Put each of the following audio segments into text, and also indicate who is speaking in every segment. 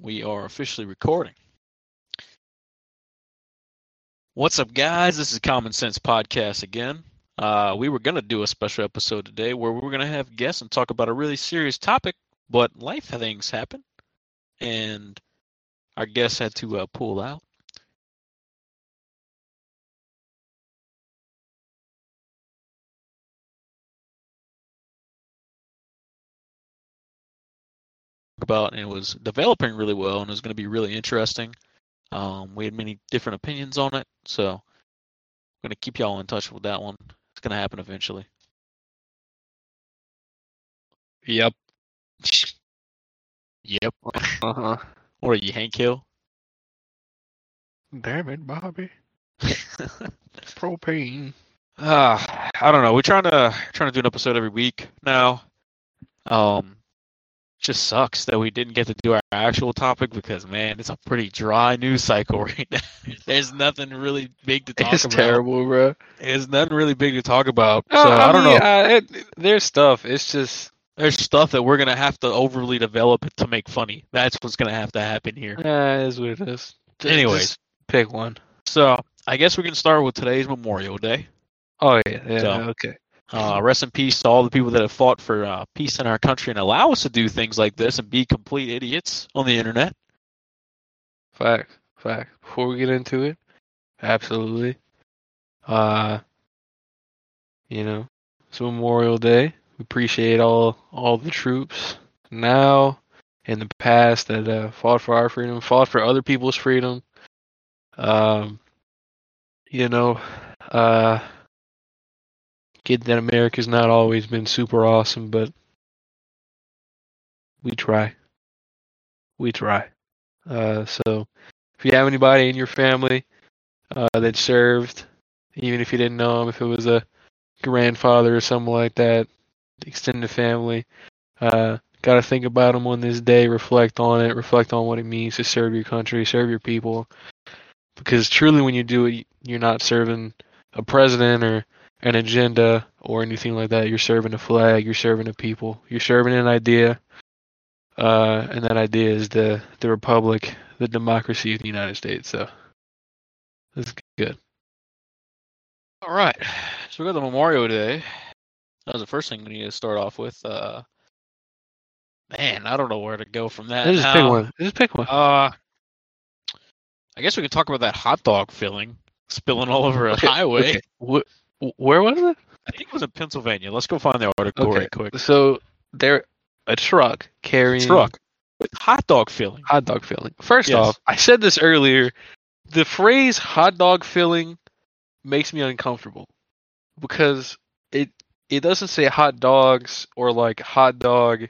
Speaker 1: we are officially recording. What's up, guys? This is Common Sense Podcast again. Uh, we were going to do a special episode today where we were going to have guests and talk about a really serious topic, but life things happen, and our guests had to uh, pull out. About and it was developing really well and it was going to be really interesting. Um, we had many different opinions on it, so I'm going to keep y'all in touch with that one. It's going to happen eventually.
Speaker 2: Yep.
Speaker 1: Yep.
Speaker 2: Uh huh.
Speaker 1: What are you, Hank Hill?
Speaker 2: Damn it, Bobby. Propane.
Speaker 1: Uh, I don't know. We're trying to trying to do an episode every week now. Um, just sucks that we didn't get to do our actual topic because man, it's a pretty dry news cycle right now. There's nothing really big to talk
Speaker 2: It's
Speaker 1: about.
Speaker 2: terrible, bro.
Speaker 1: There's nothing really big to talk about. So
Speaker 2: Uh,
Speaker 1: I, don't
Speaker 2: mean,
Speaker 1: know.
Speaker 2: Uh, it, there's stuff. It's just
Speaker 1: There's stuff that we're gonna have to overly develop to make funny. That's what's gonna have to happen here.
Speaker 2: uh, it is what it is. Just-
Speaker 1: Anyways.
Speaker 2: just pick one.
Speaker 1: So I guess we can start with today's Memorial Day.
Speaker 2: Oh yeah, yeah.
Speaker 1: So-
Speaker 2: okay.
Speaker 1: Uh, rest in peace to all the people that have fought for uh, peace in our country and allow us to do things like this and be complete idiots on the internet.
Speaker 2: Fact. Fact. Before we get into it, absolutely. Uh, you know, it's Memorial Day. We appreciate all all the troops now in the past that uh, fought for our freedom, fought for other people's freedom. Um, you know, uh, get that America's not always been super awesome, but we try. We try. Uh, so if you have anybody in your family uh, that served, even if you didn't know him, if it was a grandfather or something like that, extended family, uh, got to think about them on this day, reflect on it, reflect on what it means to serve your country, serve your people. Because truly, when you do it, you're not serving a president or an agenda or anything like that. You're serving a flag, you're serving a people, you're serving an idea. Uh, and that idea is the the republic, the democracy of the United States. So that's good.
Speaker 1: All right, so we got the Memorial Day. That was the first thing we need to start off with. Uh, man, I don't know where to go from that.
Speaker 2: Just pick one. Just pick one.
Speaker 1: Uh, I guess we could talk about that hot dog filling spilling all over a
Speaker 2: Okay,
Speaker 1: highway.
Speaker 2: okay. Wh- where was it?
Speaker 1: I think it was in Pennsylvania. Let's go find the article
Speaker 2: Okay.
Speaker 1: right quick.
Speaker 2: So there, a truck carrying a
Speaker 1: Truck with hot dog filling.
Speaker 2: hot dog filling. First
Speaker 1: Yes.
Speaker 2: off, I said this earlier. The phrase hot dog filling makes me uncomfortable because it it doesn't say hot dogs or like hot dog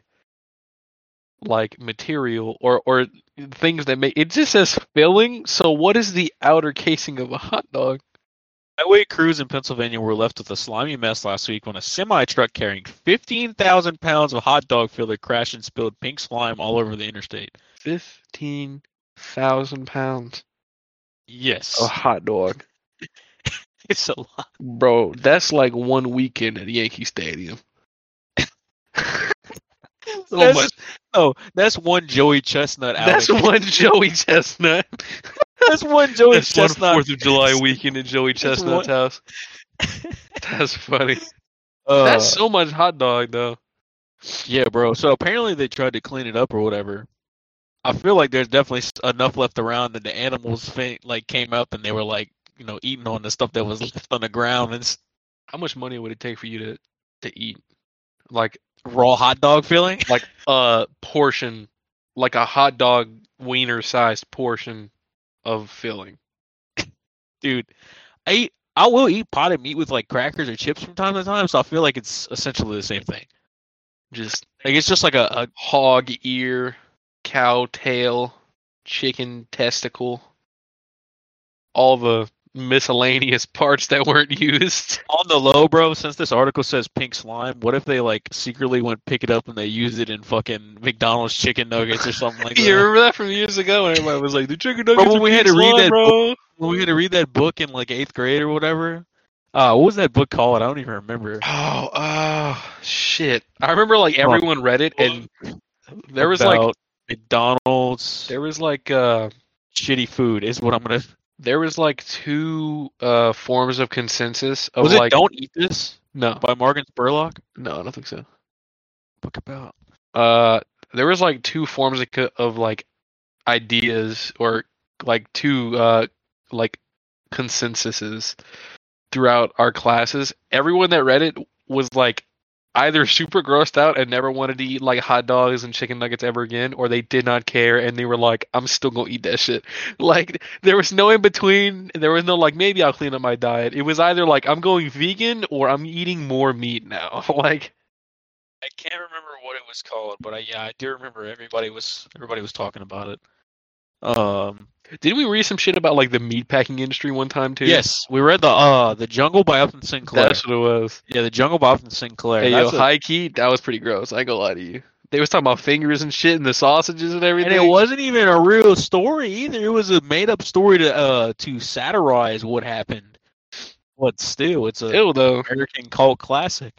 Speaker 2: like material or or things that make it just says filling. So what is the outer casing of a hot dog?
Speaker 1: Highway crews in Pennsylvania were left with a slimy mess last week when a semi truck carrying 15,000 pounds of hot dog filler crashed and spilled pink slime all over the interstate.
Speaker 2: Fifteen thousand pounds
Speaker 1: Yes,
Speaker 2: A hot dog.
Speaker 1: it's a lot.
Speaker 2: Bro, that's like one weekend at Yankee Stadium. So
Speaker 1: That's-
Speaker 2: much.
Speaker 1: No, that's one Joey Chestnut outing.
Speaker 2: That's one Joey Chestnut.
Speaker 1: That's one Joey
Speaker 2: That's
Speaker 1: Chestnut.
Speaker 2: Fourth of July weekend at Joey Chestnut's house. That's funny.
Speaker 1: Uh,
Speaker 2: That's so much hot dog though.
Speaker 1: Yeah, bro. So apparently they tried to clean it up or whatever. I feel like there's definitely enough left around that the animals fa- like came up and they were like, you know, eating on the stuff that was left on the ground and
Speaker 2: How much money would it take for you to to eat like
Speaker 1: raw hot dog filling.
Speaker 2: like a portion, like a hot dog wiener sized portion of filling?
Speaker 1: Dude, I eat, I will eat potted meat with like crackers or chips from time to time, so I feel like it's essentially the same thing.
Speaker 2: Just
Speaker 1: Like it's just like a, a
Speaker 2: hog ear, cow tail, chicken testicle, all the miscellaneous parts that weren't used.
Speaker 1: on the low, bro. Since this article says pink slime, what if they like secretly went pick it up and they used it in fucking McDonald's chicken nuggets or something like that?
Speaker 2: You remember that from years ago when everybody was like, the chicken nuggets
Speaker 1: when
Speaker 2: are
Speaker 1: we had to read
Speaker 2: slime,
Speaker 1: that
Speaker 2: bro.
Speaker 1: when we had to read that book in like eighth grade or whatever. Uh, what was that book called? I don't even remember.
Speaker 2: Oh, oh, shit. I remember like everyone read it and there was like
Speaker 1: McDonald's.
Speaker 2: There was like uh
Speaker 1: shitty food is what I'm gonna.
Speaker 2: There was like two uh forms of consensus of
Speaker 1: Was
Speaker 2: like
Speaker 1: it "Don't Eat This"
Speaker 2: no
Speaker 1: by Morgan Spurlock?
Speaker 2: no I don't think so.
Speaker 1: Book about.
Speaker 2: Uh, there was like two forms of, of like ideas or like two uh like consensuses throughout our classes. Everyone that read it was like either super grossed out and never wanted to eat like hot dogs and chicken nuggets ever again, or they did not care and they were like, I'm still gonna eat that shit. Like there was no in between. There was no like maybe I'll clean up my diet. It was either like I'm going vegan or I'm eating more meat now. like
Speaker 1: I can't remember what it was called, but I, yeah, I do remember everybody was everybody was talking about it. Um,
Speaker 2: Didn't we read some shit about like the meatpacking industry one time too?
Speaker 1: yes, we read the uh the Jungle by Upton Sinclair.
Speaker 2: that's what it was.
Speaker 1: yeah, the Jungle by Upton Sinclair.
Speaker 2: Hey yo,
Speaker 1: a-
Speaker 2: high key, that was pretty gross. I ain't gonna lie to you. They was talking about fingers and shit and the sausages and everything.
Speaker 1: and it wasn't even a real story either. It was a made up story to uh to satirize what happened. But still, it's a
Speaker 2: Ew, though.
Speaker 1: American cult classic.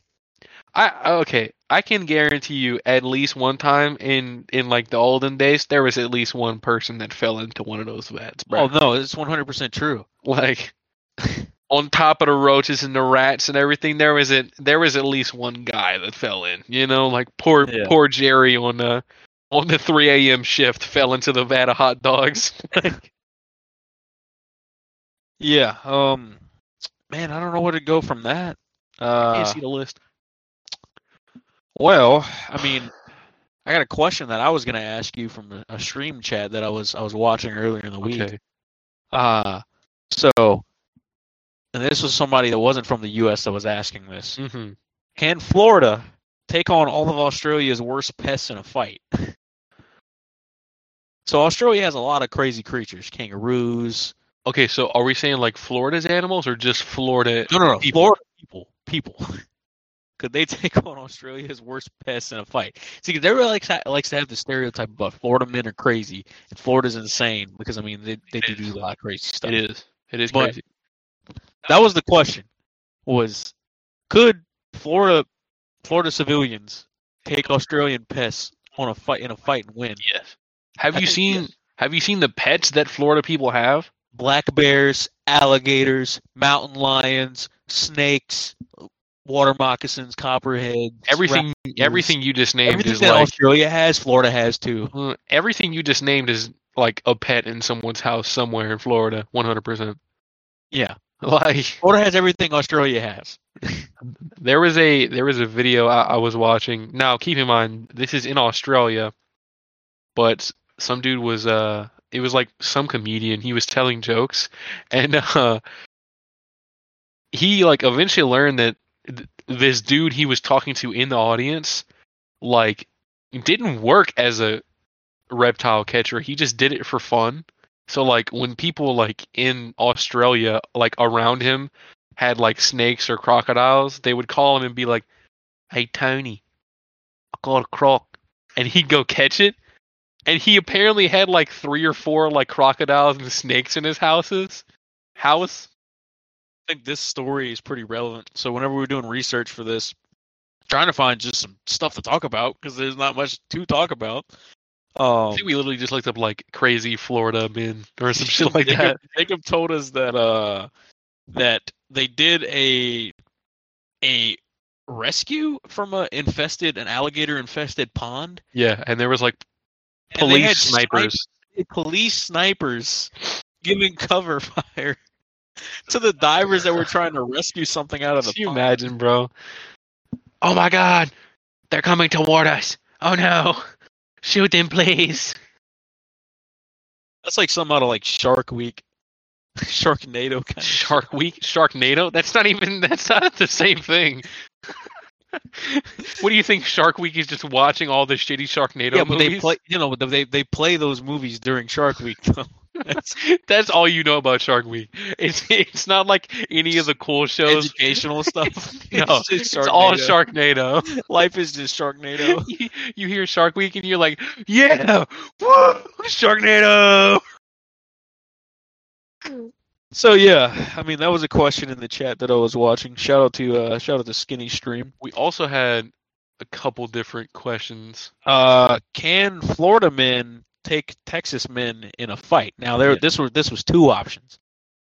Speaker 2: I okay. I can guarantee you, at least one time in in like the olden days, there was at least one person that fell into one of those vats, bro.
Speaker 1: Oh no, it's one hundred percent true.
Speaker 2: Like on top of the roaches and the rats and everything, there was at there was at least one guy that fell in. You know, like poor
Speaker 1: Yeah.
Speaker 2: poor Jerry on the on the three a.m. shift fell into the vat of hot dogs.
Speaker 1: Yeah. Um. Man, I don't know where to go from that.
Speaker 2: I
Speaker 1: Uh,
Speaker 2: can't see the list.
Speaker 1: Well, I mean, I got a question that I was gonna ask you from a- stream chat that I was I was watching earlier in the week.
Speaker 2: Okay.
Speaker 1: Uh so, and this was somebody that wasn't from the U.S. that was asking this.
Speaker 2: hmm
Speaker 1: Can Florida take on all of Australia's worst pests in a fight? so Australia has a lot of crazy creatures, kangaroos.
Speaker 2: Okay, so are we saying like Florida's animals or just Florida?
Speaker 1: No, no, no,
Speaker 2: People.
Speaker 1: Florida people, people. Could they take on Australia's worst pests in a fight? See, 'cause everybody likes likes to have the stereotype about Florida men are crazy and Florida's insane because I mean they they do do a lot of crazy stuff.
Speaker 2: It is. It is
Speaker 1: But-
Speaker 2: crazy.
Speaker 1: That was the question. Was could Florida Florida civilians take Australian pests on a fight in a fight and win?
Speaker 2: Yes. Have
Speaker 1: I
Speaker 2: you seen
Speaker 1: yes.
Speaker 2: Have you seen the pets that Florida people have?
Speaker 1: Black bears, alligators, mountain lions, snakes, water moccasins, copperheads,
Speaker 2: Everything. Everything you just named
Speaker 1: Everything
Speaker 2: is
Speaker 1: that
Speaker 2: like
Speaker 1: Australia has, Florida has too.
Speaker 2: uh, everything you just named is like a pet in someone's house somewhere in Florida. One hundred percent.
Speaker 1: Yeah,
Speaker 2: Like
Speaker 1: Florida has everything Australia has.
Speaker 2: there was a there was a video I, I was watching. Now keep in mind this is in Australia, but some dude was uh it was like some comedian. He was telling jokes, and uh he like eventually learned that th- this dude he was talking to in the audience like didn't work as a reptile catcher. He just did it for fun. So like when people like in Australia like around him had like snakes or crocodiles, they would call him and be like, "Hey Tony, I got a croc," and he'd go catch it. And he apparently had like three or four like crocodiles and snakes in his houses. House.
Speaker 1: I think this story is pretty relevant. So whenever we were doing research for this, trying to find just some stuff to talk about because there's not much to talk about.
Speaker 2: I
Speaker 1: Um,
Speaker 2: think we literally just looked up like crazy Florida men or some shit like
Speaker 1: Jacob,
Speaker 2: that.
Speaker 1: Jacob told us that uh that they did a a rescue from a infested an alligator infested pond.
Speaker 2: Yeah, and there was like
Speaker 1: and they had
Speaker 2: police snipers.
Speaker 1: snipe- police snipers giving cover fire to the divers that were trying to rescue something out of the
Speaker 2: Can you
Speaker 1: pond.
Speaker 2: imagine, bro? Oh my god, they're coming toward us. Oh no, shoot them, please.
Speaker 1: That's like some out of like Shark Week, Sharknado kind of
Speaker 2: Shark Week, Sharknado. That's not even. That's not the same thing. what do you think? Shark Week is just watching all the shitty Sharknado
Speaker 1: Yeah, but
Speaker 2: movies.
Speaker 1: they play. You know, they they play those movies during Shark Week though.
Speaker 2: That's, that's all you know about Shark Week. It's it's not like any of the cool shows.
Speaker 1: Educational stuff.
Speaker 2: No,
Speaker 1: it's,
Speaker 2: It's all
Speaker 1: Sharknado.
Speaker 2: Sharknado.
Speaker 1: Life is just Sharknado.
Speaker 2: you, you hear Shark Week and you're like, yeah, woo, Sharknado.
Speaker 1: So yeah, I mean that was a question in the chat that I was watching. Shout out to uh shout out to Skinny Stream.
Speaker 2: We also had a couple different questions.
Speaker 1: Uh, can Florida men take Texas men in a fight? Now there,
Speaker 2: Yeah.
Speaker 1: this was this was two options.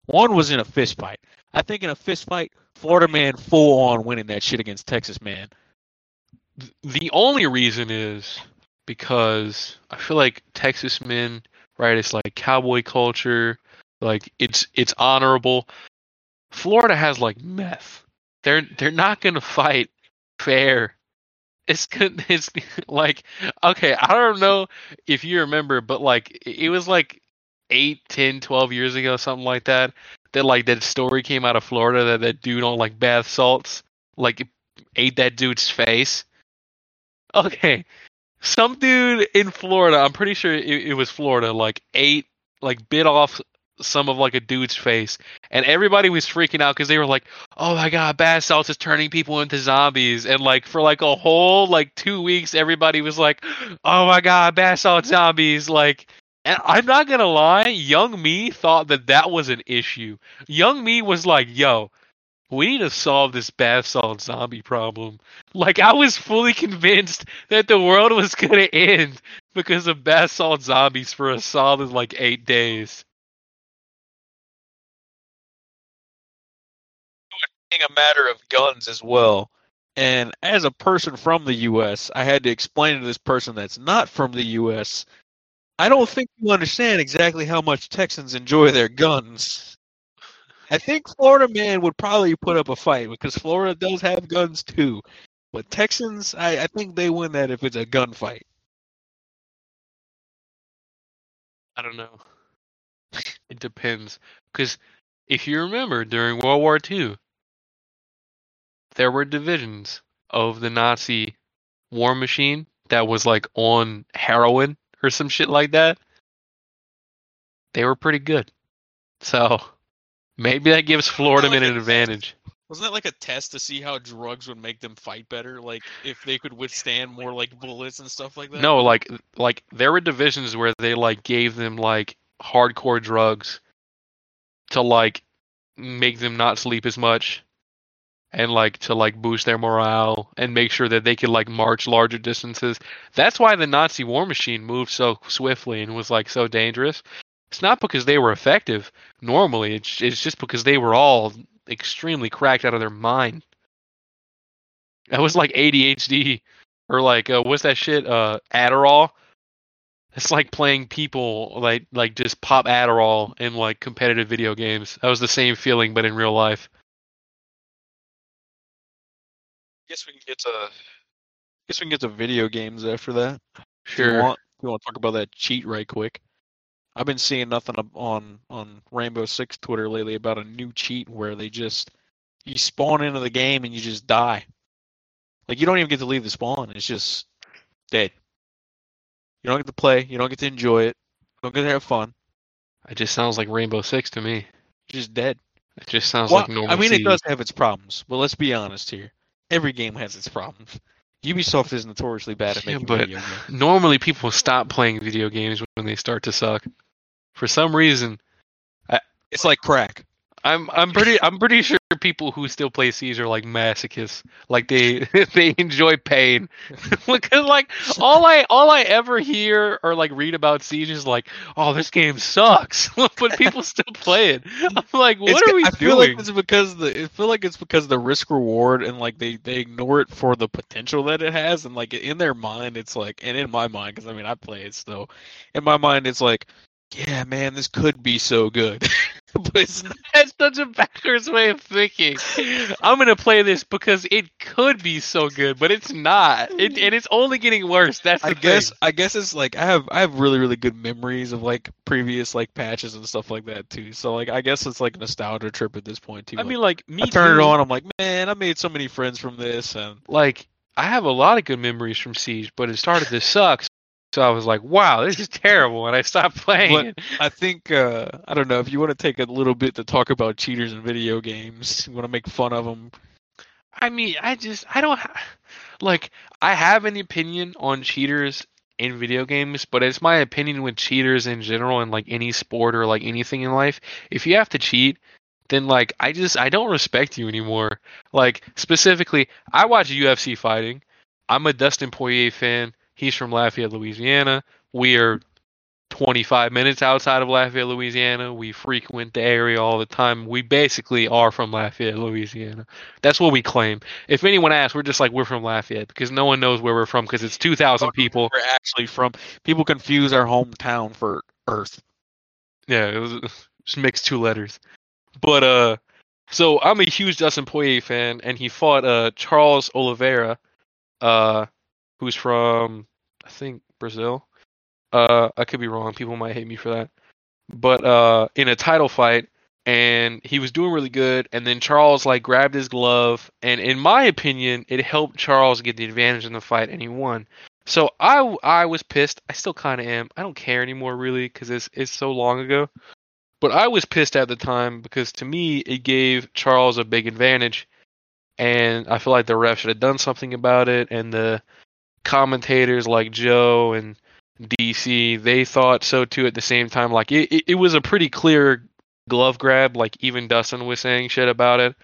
Speaker 1: One was in a fist fight. I think in a fist fight, Florida man full on winning that shit against Texas man.
Speaker 2: The only reason is because I feel like Texas men, right? It's like cowboy culture, like it's it's honorable. Florida has like meth. They're they're not gonna fight fair. It's good. It's like okay. I don't know if you remember, but like it was like eight, ten, twelve years ago, something like that. That like that story came out of Florida that that dude on like bath salts like ate that dude's face. Okay, some dude in Florida, I'm pretty sure it, it was Florida, like ate, like bit off some of like a dude's face, and everybody was freaking out because they were like, "Oh my god, bath salts is turning people into zombies," and like for like a whole like two weeks, everybody was like, "Oh my god, bath salt zombies!" Like, and I'm not gonna lie, young me thought that that was an issue. Young me was like, "Yo." We need to solve this bath salt zombie problem. Like I was fully convinced that the world was gonna end because of bath salt zombies for a solid like eight days.
Speaker 1: A matter of guns as well. And as a person from the U.S., I had to explain to this person that's not from the U.S. I don't think you understand exactly how much Texans enjoy their guns. I think Florida man would probably put up a fight because Florida does have guns too. But Texans, I, I think they win that if it's a gunfight.
Speaker 2: I don't know. It depends. Because if you remember during World War II, there were divisions of the Nazi war machine that was like on heroin or some shit like that. They were pretty good. So maybe that gives Florida men
Speaker 1: like
Speaker 2: an advantage.
Speaker 1: Wasn't that like a test to see how drugs would make them fight better? Like if they could withstand more like bullets and stuff like that?
Speaker 2: No, like like there were divisions where they like gave them like hardcore drugs to like make them not sleep as much and like to like boost their morale and make sure that they could like march larger distances. That's why the Nazi war machine moved so swiftly and was like so dangerous. It's not because they were effective normally. It's it's just because they were all extremely cracked out of their mind. That was like ADHD or like uh, what's that shit? Uh, Adderall. It's like playing people like like just pop Adderall in like competitive video games. That was the same feeling, but in real life.
Speaker 1: Guess we can get to guess we can get to video games after that. If you
Speaker 2: Sure.
Speaker 1: want, if you want to talk about that cheat right quick. I've been seeing nothing on on Rainbow Six Twitter lately about a new cheat where they just you spawn into the game and you just die. Like you don't even get to leave the spawn. It's just dead. You don't get to play. You don't get to enjoy it. You don't get to have fun.
Speaker 2: It just sounds like Rainbow Six to me.
Speaker 1: You're just dead.
Speaker 2: It just sounds
Speaker 1: Well,
Speaker 2: like normal.
Speaker 1: I mean, it does have its problems, but let's be honest here. Every game has its problems. Ubisoft is notoriously bad at
Speaker 2: Yeah,
Speaker 1: making
Speaker 2: but-
Speaker 1: video games.
Speaker 2: Normally, people stop playing video games when they start to suck. For some reason,
Speaker 1: It's like crack.
Speaker 2: I'm I'm pretty I'm pretty sure people who still play Siege are like masochists. Like they they enjoy pain. Because like all I all I ever hear or like read about Siege is like, oh, this game sucks, but people still play it. I'm like, what
Speaker 1: It's-
Speaker 2: are we doing?
Speaker 1: I feel like it's because the I feel like it's because the risk reward and like they they ignore it for the potential that it has and like in their mind it's like and in my mind because I mean I play it still in my mind it's like yeah man this could be so good but.
Speaker 2: That's such a backwards way of thinking. I'm gonna play this because it could be so good, but it's not. It, and it's only getting worse. That's the
Speaker 1: I guess
Speaker 2: thing.
Speaker 1: I guess it's like I have I have really really good memories of like previous like patches and stuff like that too so like I guess it's like a nostalgia trip at this point too
Speaker 2: I
Speaker 1: Like,
Speaker 2: mean, like me.
Speaker 1: I turn it on I'm like man I made so many friends from this and
Speaker 2: like I have a lot of good memories from Siege, but it started to suck. So I was like, "Wow, this is terrible," and I stopped playing
Speaker 1: But- I think uh, I don't know if you want to take a little bit to talk about cheaters in video games. You want to make fun of them.
Speaker 2: I mean, I just I don't ha- like I have an opinion on cheaters in video games, but it's my opinion with cheaters in general and like any sport or like anything in life. If you have to cheat, then like I just I don't respect you anymore. Like specifically, I watch UFC fighting I'm a Dustin Poirier fan. He's from Lafayette, Louisiana. We are 25 minutes outside of Lafayette, Louisiana. We frequent the area all the time. We basically are from Lafayette, Louisiana. That's what we claim. If anyone asks, we're just like we're from Lafayette because no one knows where we're from because it's 2,000 people.
Speaker 1: We're actually from. People confuse our hometown for Earth.
Speaker 2: Yeah, it was just mixed two letters. But uh, so I'm a huge Dustin Poirier fan, and he fought uh Charles Oliveira, uh, who's from I think Brazil. Uh, I could be wrong. People might hate me for that. But uh, in a title fight, and he was doing really good. And then Charles like grabbed his glove, and in my opinion, it helped Charles get the advantage in the fight, and he won. So I I was pissed. I still kind of am. I don't care anymore really because it's it's so long ago. But I was pissed at the time because to me it gave Charles a big advantage, and I feel like the ref should have done something about it. And the commentators like Joe and DC they thought so too at the same time. Like it, it, it was a pretty clear glove grab. Like even Dustin was saying shit about it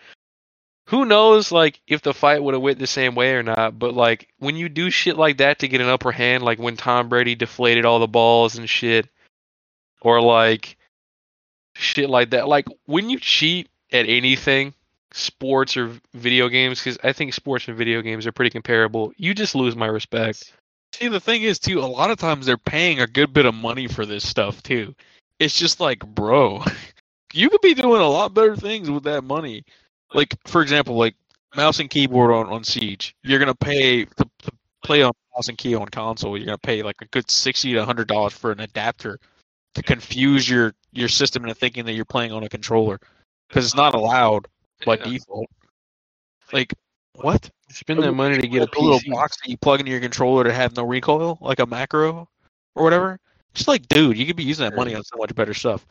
Speaker 2: who knows like if the fight would have went the same way or not but like when you do shit like that to get an upper hand like when tom brady deflated all the balls and shit or like shit like that like when you cheat at anything sports or video games because i think sports and video games are pretty comparable you just lose my respect
Speaker 1: See, the thing is, too, a lot of times they're paying a good bit of money for this stuff, too. It's just like, bro, you could be doing a lot better things with that money. Like, for example, like mouse and keyboard on, on Siege. You're going to pay to, to play on mouse and key on console. You're going to pay like a good 60 to $100 for an adapter to confuse your, your system into thinking that you're playing on a controller because it's not allowed by
Speaker 2: Yeah.
Speaker 1: default. Like, what?
Speaker 2: spend that money to get a
Speaker 1: a little box that you plug into your controller to have no recoil, like a macro or whatever. Just like, dude, you could be using that money on so much better stuff.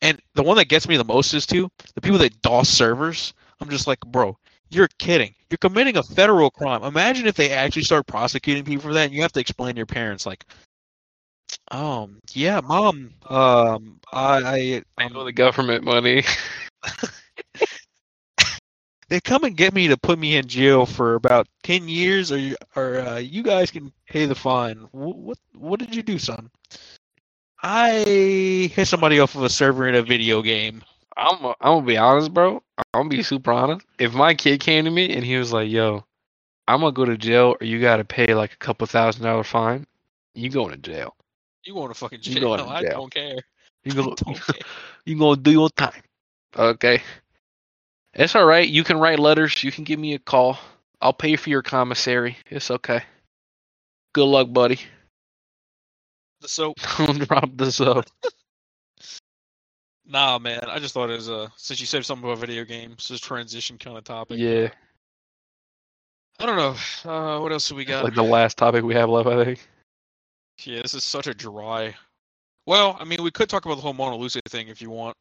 Speaker 1: And the one that gets me the most is too the people that DOS servers. I'm just like, bro, you're kidding. You're committing a federal crime. Imagine if they actually start prosecuting people for that, and you have to explain to your parents, like, um, yeah, mom, um, I, I,
Speaker 2: I
Speaker 1: um,
Speaker 2: know the government money.
Speaker 1: they come and get me to put me in jail for about ten years, or you- or uh, you guys can pay the fine. What, what what did you do, son? I hit somebody off of a server in a video game.
Speaker 2: I'm I'm gonna be honest, bro. I'm gonna be super honest. If my kid came to me and he was like, "Yo, I'm gonna go to jail, or you gotta pay like a couple thousand dollar fine," you going to jail.
Speaker 1: You going to fucking
Speaker 2: You
Speaker 1: jail?
Speaker 2: going to
Speaker 1: I don't care.
Speaker 2: You
Speaker 1: I
Speaker 2: go,
Speaker 1: don't care.
Speaker 2: you gonna do your time. Okay. It's all right. You can write letters. You can give me a call. I'll pay for your commissary. It's okay. Good luck, buddy.
Speaker 1: The soap.
Speaker 2: Don't drop the soap.
Speaker 1: Nah, man. I just thought it was a since you said something about video games, this transition kind of topic.
Speaker 2: Yeah,
Speaker 1: I don't know. Uh, what else do we got?
Speaker 2: like the last topic we have left, I think.
Speaker 1: Yeah, this is such a dry. Well, I mean, we could talk about the whole Mona Lisa thing if you want.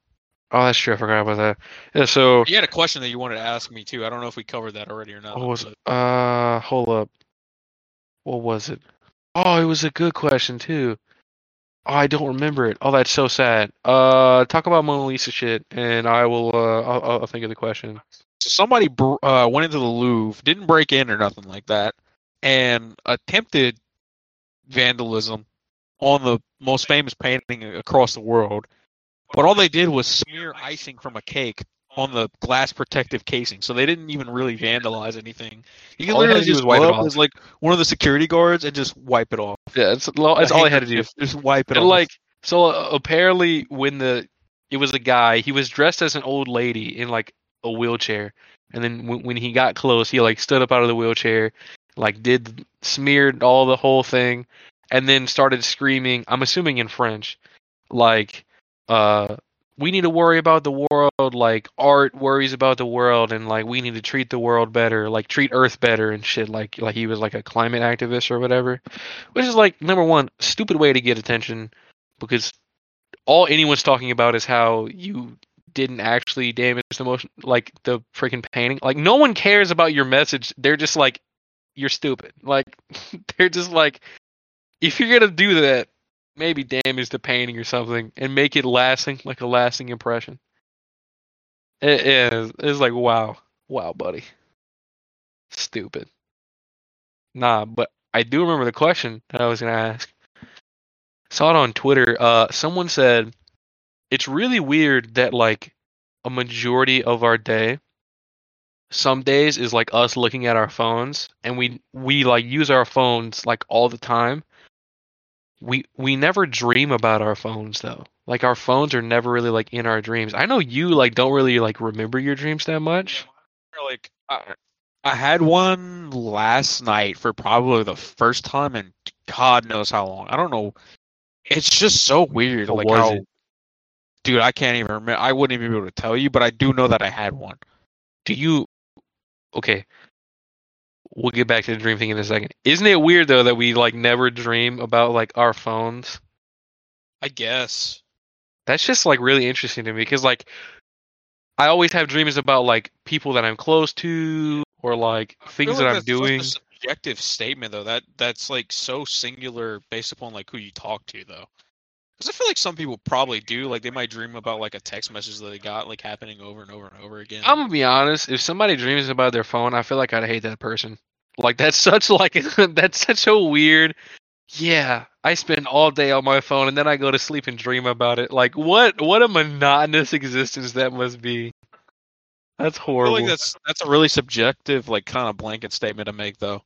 Speaker 2: Oh, that's true. I forgot about that. Yeah. So,
Speaker 1: You had a question that you wanted to ask me too. I don't know if we covered that already or not.
Speaker 2: what was
Speaker 1: but-
Speaker 2: it? Uh, hold up. What was it? Oh, it was a good question too. Oh, I don't remember it. Oh, that's so sad. Uh, talk about Mona Lisa shit, and I will. Uh, I'll, I'll I'll think of the question.
Speaker 1: So somebody br- uh, went into the Louvre, didn't break in or nothing like that, and attempted vandalism on the most famous painting across the world. But all they did was smear icing from a cake on the glass protective casing, so they didn't even really vandalize anything. You can
Speaker 2: All
Speaker 1: literally just
Speaker 2: was wipe it off.
Speaker 1: as like one of the security guards and just wipe it off.
Speaker 2: Yeah, that's that's all I had to do.
Speaker 1: Just wipe it
Speaker 2: And
Speaker 1: off.
Speaker 2: like, so uh, apparently, when the it was a guy, he was dressed as an old lady in like a wheelchair, and then when, when he got close, he like stood up out of the wheelchair, like did smeared all the whole thing, and then started screaming. I'm assuming in French, like, uh. We need to worry about the world, like art worries about the world, and like we need to treat the world better, like treat Earth better and shit. Like, like he was like a climate activist or whatever, which is like number one, stupid way to get attention because all anyone's talking about is how you didn't actually damage the motion like the freaking painting like no one cares about your message they're just like you're stupid like they're just like if you're gonna do that maybe damage the painting or something and make it lasting like a lasting impression it is it's like wow wow buddy stupid Nah, but I do remember the question that I was gonna ask. Saw it on Twitter. Uh, someone said it's really weird that like a majority of our day, some days is like us looking at our phones, and we we like use our phones like all the time. We we never dream about our phones though. Like our phones are never really like in our dreams. I know you like don't really like remember your dreams that much.
Speaker 1: Like I, I had one last night for probably the first time in God knows how long. I don't know. It's just so weird.
Speaker 2: What
Speaker 1: like how,
Speaker 2: it?
Speaker 1: dude, I can't even remember. I wouldn't even be able to tell you, but I do know that I had one.
Speaker 2: Do you okay. We'll get back to the dream thing in a second. Isn't it weird though that we like never dream about like our phones?
Speaker 1: I guess.
Speaker 2: That's just like really interesting to me because like I always have dreams about like people that I'm close to or like things
Speaker 1: feel
Speaker 2: that I'm doing.
Speaker 1: Such a subjective statement though. That that's like so singular based upon like who you talk to though. Because I feel like some people probably do. Like they might dream about like a text message that they got like happening over and over and over again.
Speaker 2: I'm gonna be honest. If somebody dreams about their phone, I feel like I'd hate that person. Like that's such like that's such a weird. Yeah, I spend all day on my phone and then I go to sleep and dream about it. Like what? What a monotonous existence that must be. That's
Speaker 1: I feel
Speaker 2: horrible.
Speaker 1: like that's that's a really subjective like kind of blanket statement to make though.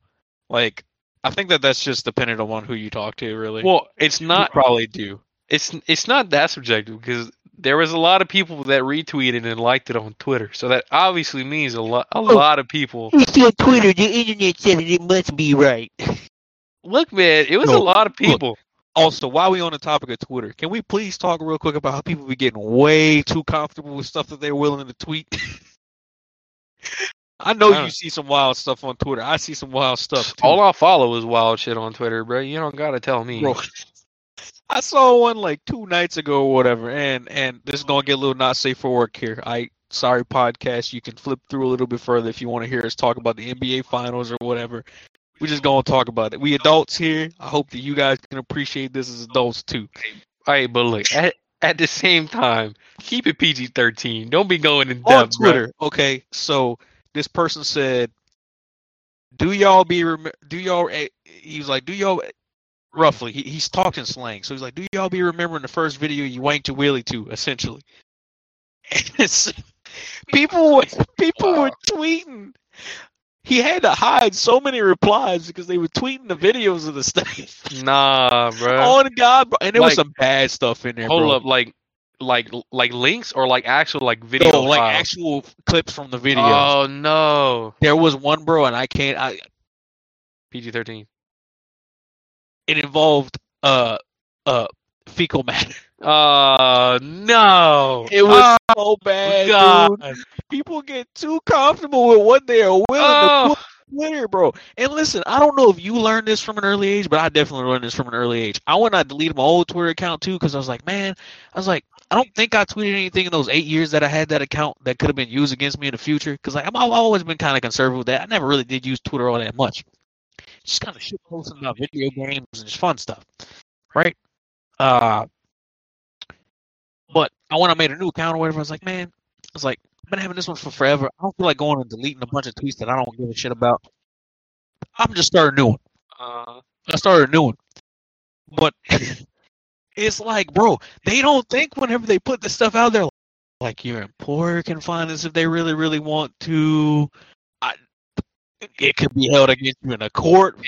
Speaker 1: Like I think that that's just dependent on who you talk to really.
Speaker 2: well, it's
Speaker 1: You
Speaker 2: not.
Speaker 1: probably do.
Speaker 2: It's it's not that subjective because there was a lot of people that retweeted and liked it on Twitter. So that obviously means a lot. A oh. lot of people.
Speaker 3: It's on Twitter. The internet said it. It must be right.
Speaker 2: Look, man, it was a lot of
Speaker 1: look.
Speaker 2: people.
Speaker 1: Also, while we on the topic of Twitter, can we please talk real quick about how people be getting way too comfortable with stuff that they're willing to tweet? I know
Speaker 2: I
Speaker 1: you see some wild stuff on Twitter. I see some wild stuff too.
Speaker 2: All I follow is wild shit on Twitter, bro. You don't gotta tell me.
Speaker 1: Bro, I saw one like two nights ago or whatever, and and this is gonna get a little not safe for work here. I sorry podcast. You can flip through a little bit further if you want to hear us talk about the NBA finals or whatever. We just gonna talk about it. We adults here. I hope that you guys can appreciate this as adults too.
Speaker 2: All right, but look at at the same time, keep it PG thirteen. Don't be going in
Speaker 1: On
Speaker 2: depth, bro.
Speaker 1: Twitter, okay. So this person said, "Do y'all be rem- do y'all?" eh," He was like, "Do y'all?" Roughly, he, he's talking slang, so he's like, "Do y'all be remembering the first video you wanked your wheelie to?" Essentially, people were people were tweeting. He had to hide so many replies because they were tweeting the videos of the stuff.
Speaker 2: Nah, bro.
Speaker 1: On God, bro. and there was some bad stuff in there.
Speaker 2: Hold
Speaker 1: bro.
Speaker 2: up, like like like links or like actual like video
Speaker 1: No, like
Speaker 2: files?
Speaker 1: actual clips from the video.
Speaker 2: Oh no,
Speaker 1: there was one, bro, and I can't. I
Speaker 2: PG thirteen.
Speaker 1: It involved uh uh fecal matter.
Speaker 2: Uh no.
Speaker 1: It was so bad,
Speaker 2: God.
Speaker 1: dude. People get too comfortable with what they are willing to
Speaker 2: Oh,
Speaker 1: put on Twitter, bro. And listen, I don't know if you learned this from an early age, but I definitely learned this from an early age. I went and I deleted my old Twitter account too because I was like, man, I was like, I don't think I tweeted anything in those eight years that I had that account that could have been used against me in the future. Because like I'm, I've always been kind of conservative with that. I never really did use Twitter all that much. Just kind of shit posting about video games and just fun stuff, right? Uh, but I when I made a new account or whatever, I was like, man, I was like, I've been having this one for forever. I don't feel like going and deleting a bunch of tweets that I don't give a shit about. I'm just starting a new one.
Speaker 2: uh,
Speaker 1: I started a new one. But it's like, bro, they don't think whenever they put this stuff out there, like your employer can find this if they really, really want to. It could be held against you in a court.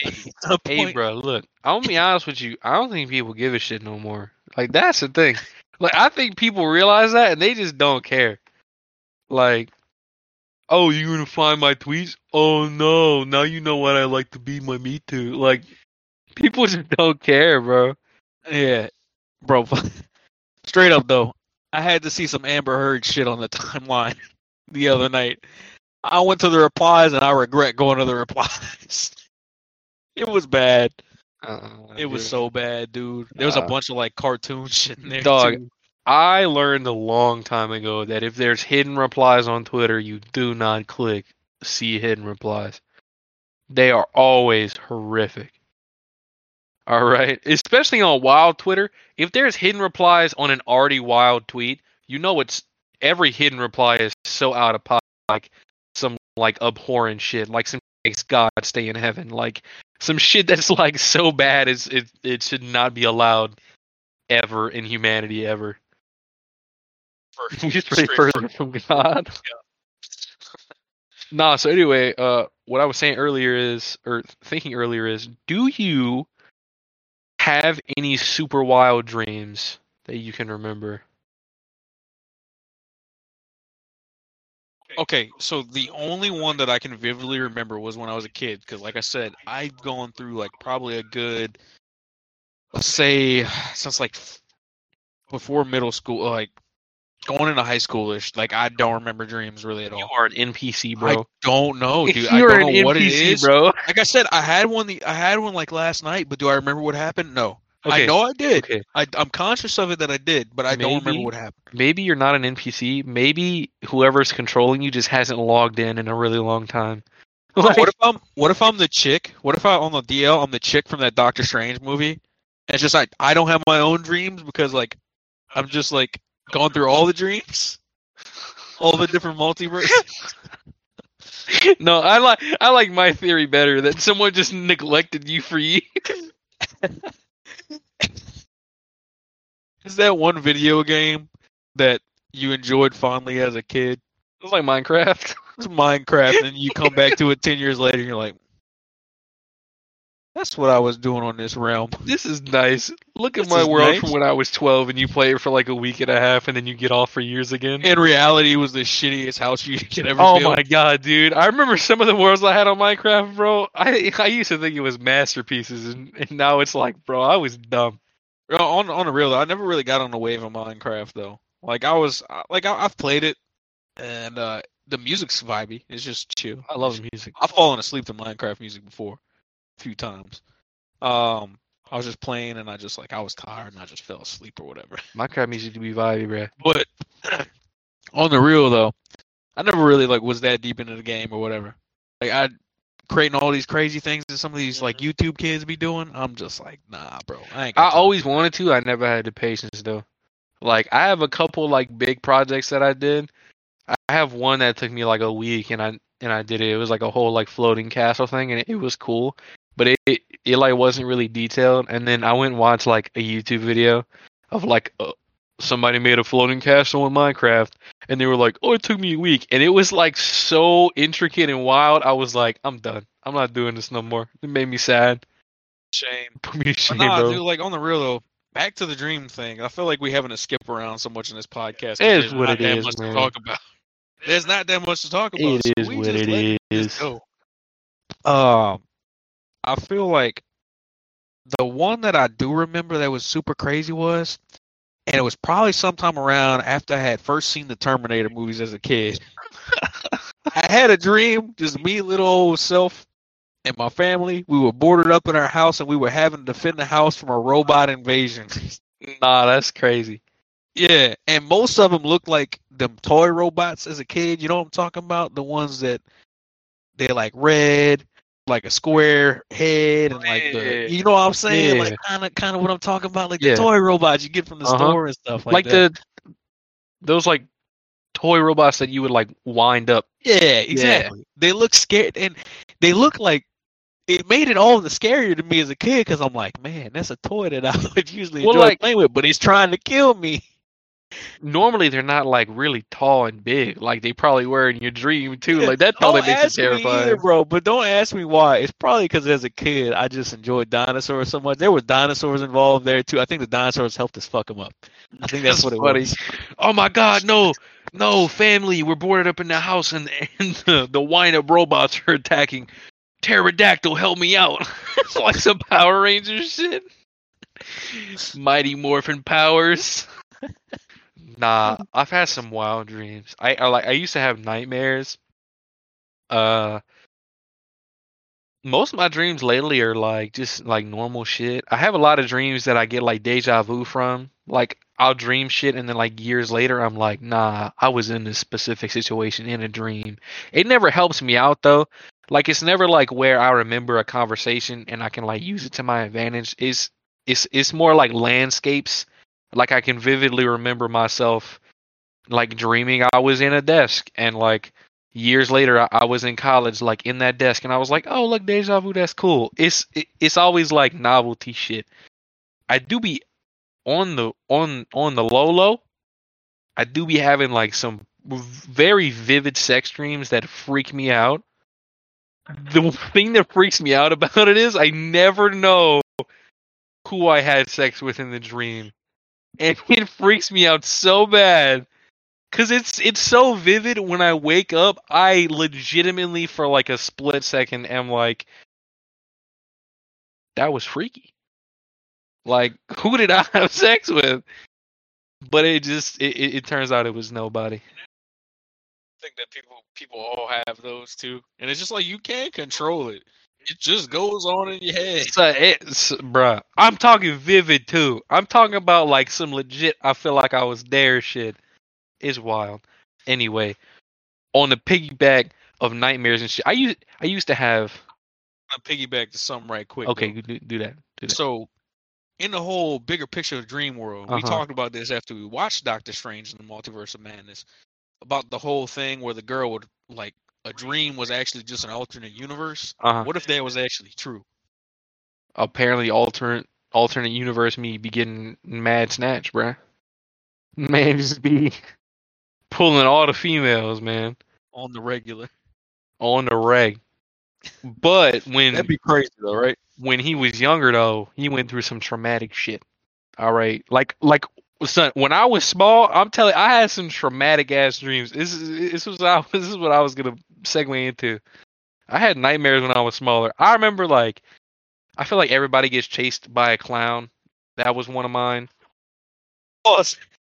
Speaker 2: hey, bro, look. I'm gonna be honest with you. I don't think people give a shit no more. Like that's the thing. Like I think people realize that and they just don't care. Like, oh, you're gonna find my tweets? Oh no, now you know what I like to be my me too. Like, people just don't care, bro.
Speaker 1: Yeah, bro. Straight up though, I had to see some Amber Heard shit on the timeline the other night. I went to the replies and I regret going to the replies. it was bad.
Speaker 2: Uh,
Speaker 1: It was so bad, dude. There was a
Speaker 2: Uh,
Speaker 1: bunch of like cartoon shit in there.
Speaker 2: Dog.
Speaker 1: too.
Speaker 2: I learned a long time ago that if there's hidden replies on Twitter, you do not click see hidden replies. They are always horrific. All right, especially on wild Twitter. If there's hidden replies on an already wild tweet, you know it's every hidden reply is so out of pocket, like like abhorrent shit, like some begs God stay in heaven. Like some shit that's like so bad is it it should not be allowed ever in humanity ever. We just pray further from God. nah, so anyway, uh what I was saying earlier is or thinking earlier is do you have any super wild dreams that you can remember?
Speaker 1: Okay, so the only one that I can vividly remember was when I was a kid, because like I said, I've gone through like probably a good, let's say, since like before middle school, like going into high schoolish. Like I don't remember dreams really at all.
Speaker 2: You are an NPC, bro.
Speaker 1: I don't know, dude. I don't
Speaker 2: an
Speaker 1: know what it
Speaker 2: NPC,
Speaker 1: is.
Speaker 2: bro.
Speaker 1: Like I said, I had one. The I had one like last night, but do I remember what happened? No.
Speaker 2: Okay.
Speaker 1: I know I did.
Speaker 2: Okay.
Speaker 1: I, I'm conscious of it that I did, but I don't remember what happened.
Speaker 2: Maybe you're not an NPC. Maybe whoever's controlling you just hasn't logged in in a really long time. Like,
Speaker 1: what if I'm what if I'm the chick? What if I on the DL I'm the chick from that Doctor Strange movie? And it's just like I don't have my own dreams because like I'm just like going through all the dreams, all the different multiverses.
Speaker 2: no, I like I like my theory better that someone just neglected you for years.
Speaker 1: Is that one video game that you enjoyed fondly as a kid?
Speaker 2: It's like Minecraft.
Speaker 1: It's Minecraft, and you come back to it ten years later, and you're like, "That's what I was doing on this realm."
Speaker 2: This is nice. Look at
Speaker 1: This
Speaker 2: my world
Speaker 1: nice.
Speaker 2: from when I was 12 and you play it for like a week and a half and then you get off for years again.
Speaker 1: In reality, it was the shittiest house you could ever
Speaker 2: Oh
Speaker 1: build.
Speaker 2: my god, dude. I remember some of the worlds I had on Minecraft, bro. I I used to think it was masterpieces and, and now it's like, bro, I was dumb.
Speaker 1: On on the real though, I never really got on the wave of Minecraft though. Like I was like I, I've played it, and uh the music's vibey. It's just chill.
Speaker 2: I love the music.
Speaker 1: I've fallen asleep to Minecraft music before, few times. Um, I was just playing and I just like I was tired and I just fell asleep or whatever.
Speaker 2: Minecraft music to be vibey, bro.
Speaker 1: But on the real though, I never really like was that deep into the game or whatever. Like I creating all these crazy things that some of these like YouTube kids be doing. I'm just like, nah, bro. I ain't.
Speaker 2: I always wanted to. I never had the patience though. Like I have a couple like big projects that I did. I have one that took me like a week and I and I did it. It was like a whole like floating castle thing and it, it was cool. But it, it it like wasn't really detailed. And then I went and watched like a YouTube video of like uh, somebody made a floating castle in Minecraft and they were like, "Oh, it took me a week." And it was like so intricate and wild. I was like, "I'm done. I'm not doing this no more." It made me sad.
Speaker 1: shame.
Speaker 2: Put me to
Speaker 1: But
Speaker 2: shame,
Speaker 1: nah, dude, like on the real though, back to the dream thing. I feel like we having to skip around so much in this podcast.
Speaker 2: It is
Speaker 1: there's
Speaker 2: what
Speaker 1: not
Speaker 2: it
Speaker 1: that
Speaker 2: is,
Speaker 1: much
Speaker 2: man.
Speaker 1: to talk about. There's not that much to talk about.
Speaker 2: It
Speaker 1: so
Speaker 2: is
Speaker 1: we
Speaker 2: what
Speaker 1: just
Speaker 2: it
Speaker 1: let this
Speaker 2: is.
Speaker 1: go. Um, I feel like the one that I do remember that was super crazy was, and it was probably sometime around after I had first seen the Terminator movies as a kid. I had a dream, just me, little old self, and my family. We were boarded up in our house, and we were having to defend the house from a robot invasion.
Speaker 2: Nah, that's crazy.
Speaker 1: yeah, and most of them looked like them toy robots as a kid. You know what I'm talking about? The ones that they're like red, like a square head, and like the you know what I'm saying?
Speaker 2: Yeah.
Speaker 1: Like kind of kind of what I'm talking about, like
Speaker 2: Yeah.
Speaker 1: the toy robots you get from the
Speaker 2: Uh-huh.
Speaker 1: store and stuff like,
Speaker 2: Like,
Speaker 1: that.
Speaker 2: the those like toy robots that you would like wind up.
Speaker 1: Yeah, exactly. They look scared, and they look like it made it all the scarier to me as a kid because I'm like, man, that's a toy that I would usually
Speaker 2: Well,
Speaker 1: enjoy
Speaker 2: like-
Speaker 1: playing with, but he's trying to kill me.
Speaker 2: Normally they're not like really tall and big, like they probably were in your dream too. Like that probably
Speaker 1: don't
Speaker 2: makes it
Speaker 1: ask me either,
Speaker 2: terrifying.
Speaker 1: bro. But don't ask me why. It's probably because as a kid, I just enjoyed dinosaurs so much. There were dinosaurs involved there too. I think the dinosaurs helped us fuck them up. I think that's,
Speaker 2: That's
Speaker 1: what it
Speaker 2: funny.
Speaker 1: was.
Speaker 2: Oh my god, no, no, family, we're boarded up in the house and, and the, the wind up robots are attacking. Pterodactyl, help me out. it's like some Power Rangers shit. Mighty Morphin powers. Nah, I've had some wild dreams. I, I like I used to have nightmares. Uh most of my dreams lately are like just like normal shit. I have a lot of dreams that I get like deja vu from. Like I'll dream shit and then like years later I'm like, nah, I was in this specific situation in a dream. It never helps me out though. Like it's never like where I remember a conversation and I can like use it to my advantage. It's it's it's more like landscapes. Like I can vividly remember myself like dreaming I was in a desk and like years later, I, I was in college, like in that desk, and I was like, "Oh, look, deja vu. That's cool." It's it, it's always like novelty shit. I do be on the on on the low low. I do be having like some very vivid sex dreams that freak me out. The thing that freaks me out about it is I never know who I had sex with in the dream. And it freaks me out so bad cuz it's it's so vivid when I wake up, I legitimately for like a split second am like that was freaky. Like who did I have sex with? But it just it, it, it turns out it was nobody.
Speaker 1: I think that people people all have those too, and it's just like you can't control it. It just goes on in your head.
Speaker 2: So it's bruh. I'm talking vivid too. I'm talking about like some legit. I feel like I was there. Shit, it's wild. Anyway, on the piggyback of nightmares and shit, I used I used to have.
Speaker 1: I'm gonna piggyback to something right quick.
Speaker 2: Okay, do, do that. Do that.
Speaker 1: So, in the whole bigger picture of Dream World, we
Speaker 2: Uh-huh.
Speaker 1: talked about this after we watched Doctor Strange and the Multiverse of Madness, about the whole thing where the girl would like a dream was actually just an alternate universe.
Speaker 2: Uh-huh.
Speaker 1: What if that was actually true?
Speaker 2: Apparently, alternate alternate universe me be getting mad snatch, bruh. Man, just be pulling all the females, man,
Speaker 1: On the regular,
Speaker 2: on the reg. But when
Speaker 1: that'd be crazy though, right?
Speaker 2: when he was younger though, he went through some traumatic shit. All right. Like like son, when I was small, I'm telling I had some traumatic ass dreams. This is this was I, this is what I was gonna segue into. I had nightmares when I was smaller. I remember like I feel like everybody gets chased by a clown. That was one of mine.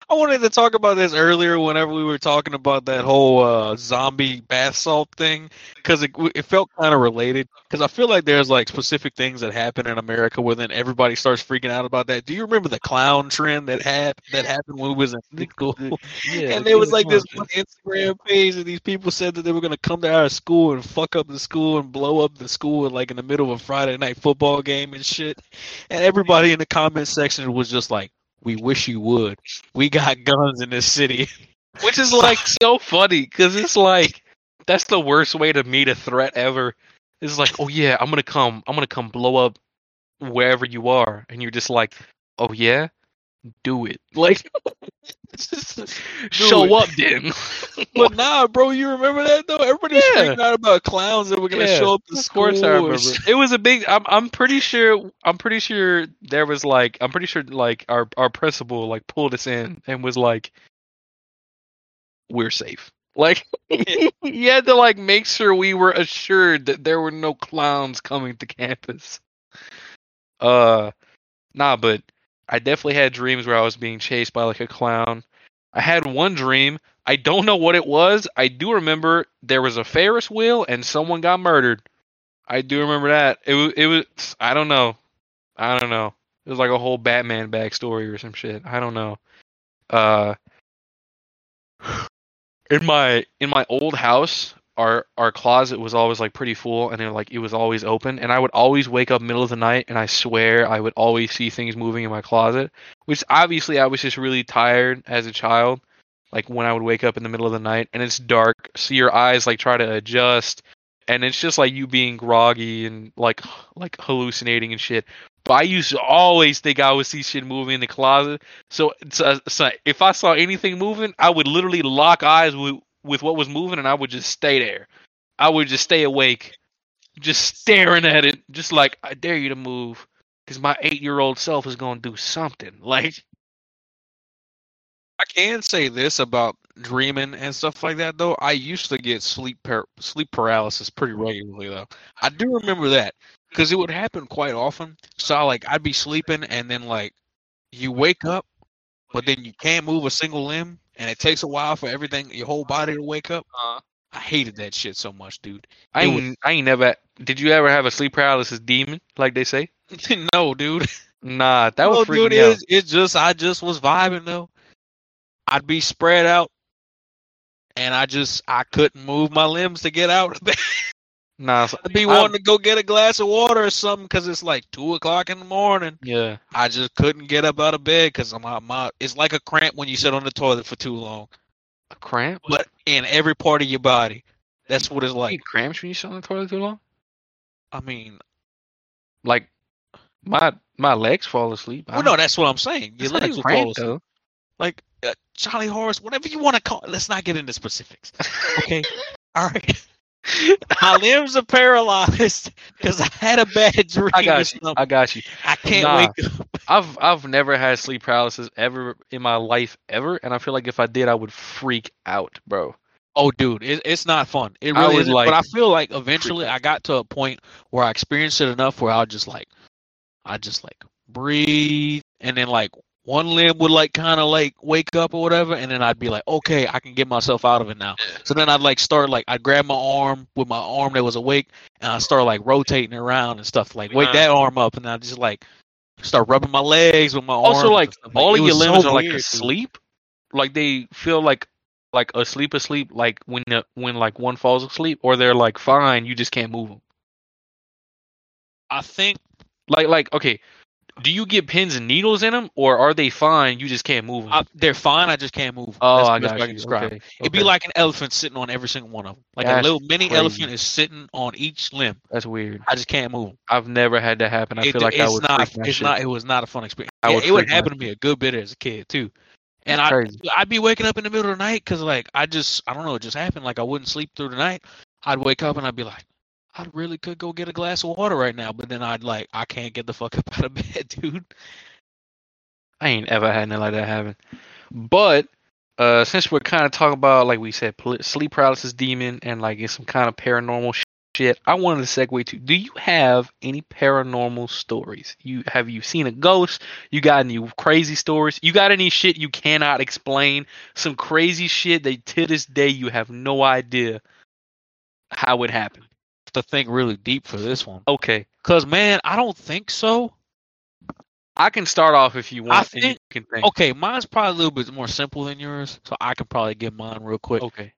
Speaker 1: I wanted to talk about this earlier whenever we were talking about that whole uh, zombie bath salt thing because it, it felt kind of related. Because I feel like there's like specific things that happen in America where then everybody starts freaking out about that. Do you remember the clown trend that had that happened when we was in school?
Speaker 2: Yeah.
Speaker 1: and there was like this one Instagram page, and these people said that they were gonna come to our school and fuck up the school and blow up the school like in the middle of a Friday night football game and shit. And everybody in the comment section was just like, "We wish you would. We got guns in this city."
Speaker 2: Which is like so funny because it's like that's the worst way to meet a threat ever. It's like, oh yeah, I'm gonna come, I'm gonna come blow up wherever you are, and you're just like, oh yeah, do it. Like, show
Speaker 1: it.
Speaker 2: up then.
Speaker 1: but nah, bro, you remember that though? Everybody's
Speaker 2: Yeah.
Speaker 1: freaking out about clowns that were gonna
Speaker 2: Yeah,
Speaker 1: show up to
Speaker 2: of
Speaker 1: school.
Speaker 2: course I remember. It was a big. I'm I'm pretty sure. I'm pretty sure there was like. I'm pretty sure like our our principal like pulled us in and was like, "We're safe." Like he had to like make sure we were assured that there were no clowns coming to campus. Uh, nah, but I definitely had dreams where I was being chased by like a clown. I had one dream. I don't know what it was. I do remember there was a Ferris wheel and someone got murdered. I do remember that. It was. It was. I don't know. I don't know. It was like a whole Batman backstory or some shit. I don't know. Uh, in my in my old house, our our closet was always like pretty full, and it like it was always open, and I would always wake up middle of the night, and I swear I would always see things moving in my closet. Which obviously I was just really tired as a child. Like when I would wake up in the middle of the night and it's dark, so your eyes like try to adjust, and it's just like you being groggy and like like hallucinating and shit. But I used to always think I would see shit moving in the closet. So, so, so if I saw anything moving, I would literally lock eyes with with what was moving, and I would just stay there. I would just stay awake, just staring at it, just like I dare you to move, because my eight year old self is gonna do something. Like,
Speaker 1: I can say this about dreaming and stuff like that though. I used to get sleep par- sleep paralysis pretty regularly though. I do remember that because it would happen quite often. So like I'd be sleeping and then like you wake up, but then you can't move a single limb, and it takes a while for everything your whole body to wake up.
Speaker 2: Uh.
Speaker 1: I hated that shit so much, dude.
Speaker 2: I
Speaker 1: It
Speaker 2: ain't, I ain't never. Did you ever have a sleep paralysis demon, like they say?
Speaker 1: no, dude.
Speaker 2: Nah, that
Speaker 1: no,
Speaker 2: was freaking
Speaker 1: dude.
Speaker 2: out.
Speaker 1: It's, it's just I just was vibing though. I'd be spread out, and I just I couldn't move my limbs to get out of bed.
Speaker 2: Nah, so-
Speaker 1: I'd be wanting to go get a glass of water or something because it's like two o'clock in the morning.
Speaker 2: yeah.
Speaker 1: I just couldn't get up out of bed because I'm out my. It's like a cramp when you sit on the toilet for too long,
Speaker 2: A cramp?
Speaker 1: but in every part of your body. That's what it's like.
Speaker 2: cramps when you sit on the toilet too long.
Speaker 1: I mean,
Speaker 2: Like my my legs fall asleep.
Speaker 1: Well, no, that's what I'm saying. Your legs
Speaker 2: cramp,
Speaker 1: fall asleep.
Speaker 2: though.
Speaker 1: Like uh, Charley horse, whatever you want to call. it. Let's not get into specifics. Okay. All right. My limbs are paralyzed because I had a bad dream.
Speaker 2: I got you. I got you.
Speaker 1: I can't
Speaker 2: Nah.
Speaker 1: wake up.
Speaker 2: I've I've never had sleep paralysis ever in my life ever, and I feel like if I did, I would freak out, bro.
Speaker 1: Oh, dude, it, it's not fun. It really isn't.
Speaker 2: like,
Speaker 1: but I feel like eventually I got to a point where I experienced it enough where I just like, I just like breathe, and then like one limb would like kind of like wake up or whatever, and then I'd be like, okay, I can get myself out of it now. So then I'd like start like I'd grab my arm with my arm that was awake, and I start like rotating around and stuff like wake that arm up, and I just like start rubbing my legs with my arms.
Speaker 2: Also,
Speaker 1: and
Speaker 2: like all of your
Speaker 1: was so
Speaker 2: limbs are like asleep, like they feel like like asleep, asleep, like when the, when like one falls asleep, or they're like fine, you just can't move them.
Speaker 1: I think
Speaker 2: Like like okay, do you get pins and needles in them, or are they fine? You just can't move them.
Speaker 1: I, uh, they're fine. I just can't move. 'em.
Speaker 2: oh,
Speaker 1: That's
Speaker 2: I got
Speaker 1: I
Speaker 2: you.
Speaker 1: can describe.
Speaker 2: Okay,
Speaker 1: It'd be like an elephant sitting on every single one of them. Like a little mini
Speaker 2: crazy.
Speaker 1: elephant is sitting on each limb.
Speaker 2: that's weird.
Speaker 1: I just can't move 'em.
Speaker 2: I've never had that happen. I
Speaker 1: It-
Speaker 2: feel like I
Speaker 1: it's
Speaker 2: would
Speaker 1: not. It's not. It was not a fun experience.
Speaker 2: I
Speaker 1: Yeah,
Speaker 2: would
Speaker 1: it would happen to me a good bit as a kid too. And
Speaker 2: That's
Speaker 1: I,
Speaker 2: crazy.
Speaker 1: I'd be waking up in the middle of the night because like I just, I don't know, it just happened. Like I wouldn't sleep through the night. I'd wake up and I'd be like, I really could go get a glass of water right now, but then I'd like, I can't get the fuck up out of bed, dude.
Speaker 2: I ain't ever had nothing like that happen. But uh, since we're kind of talking about, like we said, sleep paralysis demon and like it's some kind of paranormal shit, I wanted to segue to: Do you have any paranormal stories? You have you seen a ghost? You got any crazy stories? You got any shit you cannot explain? Some crazy shit that to this day you have no idea how it happened.
Speaker 1: To think really deep for this one,
Speaker 2: Okay,
Speaker 1: cause man, I don't think so.
Speaker 2: I can start off if you want. you
Speaker 1: think-
Speaker 2: can think.
Speaker 1: Okay, mine's probably a little bit more simple than yours, so I can probably get mine real quick.
Speaker 2: Okay,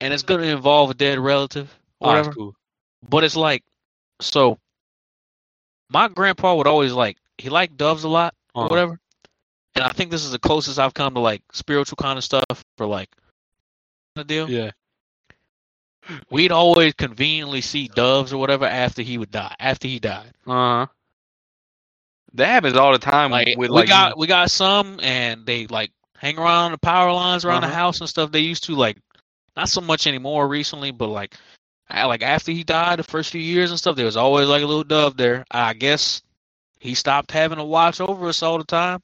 Speaker 1: And it's gonna involve a dead relative, whatever.
Speaker 2: cool.
Speaker 1: But it's like, so my grandpa would always like he liked doves a lot or
Speaker 2: Uh-huh.
Speaker 1: whatever. And I think this is the closest I've come to like spiritual kind of stuff for like the deal.
Speaker 2: Yeah.
Speaker 1: We'd always conveniently see doves or whatever after he would die. After he died,
Speaker 2: Uh huh. That happens all the time
Speaker 1: like
Speaker 2: with
Speaker 1: we got we got some, and they like hang around the power lines around the
Speaker 2: Uh-huh.
Speaker 1: house and stuff. They used to like not so much anymore recently, but like I- like after he died, the first few years and stuff, there was always like a little dove there. I guess he stopped having to watch over us all the time.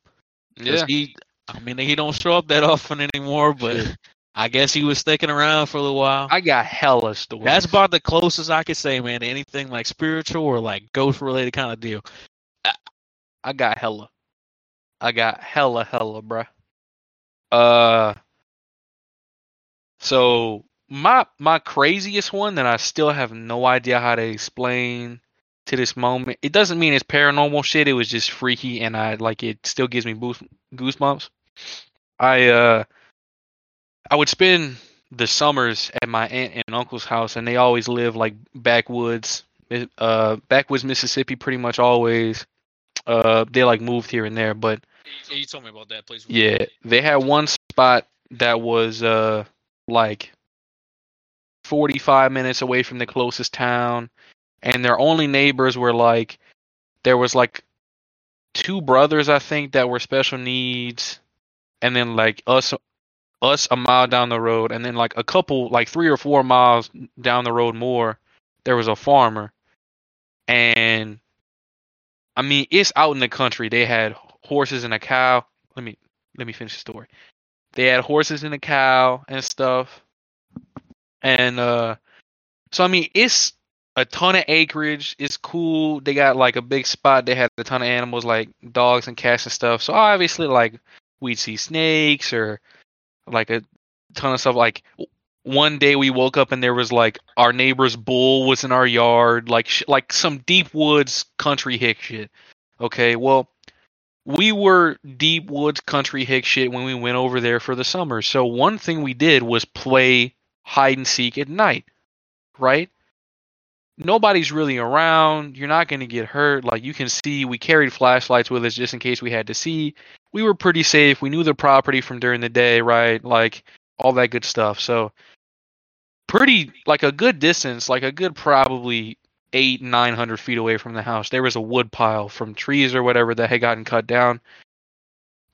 Speaker 2: yeah.
Speaker 1: He, I mean, he don't show up that often anymore, but. I guess he was sticking around for a little while.
Speaker 2: I got hella stories.
Speaker 1: That's about the closest I could say, man, to anything like spiritual or like ghost related kind of deal.
Speaker 2: I got hella. I got hella hella, bruh. Uh. So my my craziest one that I still have no idea how to explain to this moment. It doesn't mean it's paranormal shit. It was just freaky, and I like it. Still gives me goosebumps. I uh, I would spend the summers at my aunt and uncle's house, and they always live like backwoods, uh, backwoods Mississippi, pretty much always. Uh, they like moved here and there, but
Speaker 1: You told me about that place.
Speaker 2: yeah, they had one spot that was uh like 45 minutes away from the closest town and their only neighbors were like there was like two brothers I think that were special needs and then like us us a mile down the road and then like a couple like 3 or 4 miles down the road more there was a farmer and I mean it's out in the country they had horses and a cow let me let me finish the story. They had horses and a cow and stuff. And uh so I mean it's a ton of acreage. It's cool. They got like a big spot. They had a ton of animals like dogs and cats and stuff. So obviously like we'd see snakes or like a ton of stuff like one day we woke up and there was like our neighbor's bull was in our yard like sh- like some deep woods country hick shit. Okay, well we were deep woods country hick shit when we went over there for the summer. So one thing we did was play hide and seek at night, right? Nobody's really around. You're not going to get hurt. Like you can see, we carried flashlights with us just in case we had to see. We were pretty safe. We knew the property from during the day, right? Like all that good stuff. So pretty like a good distance, like a good probably eight nine hundred feet away from the house. There was a wood pile from trees or whatever that had gotten cut down.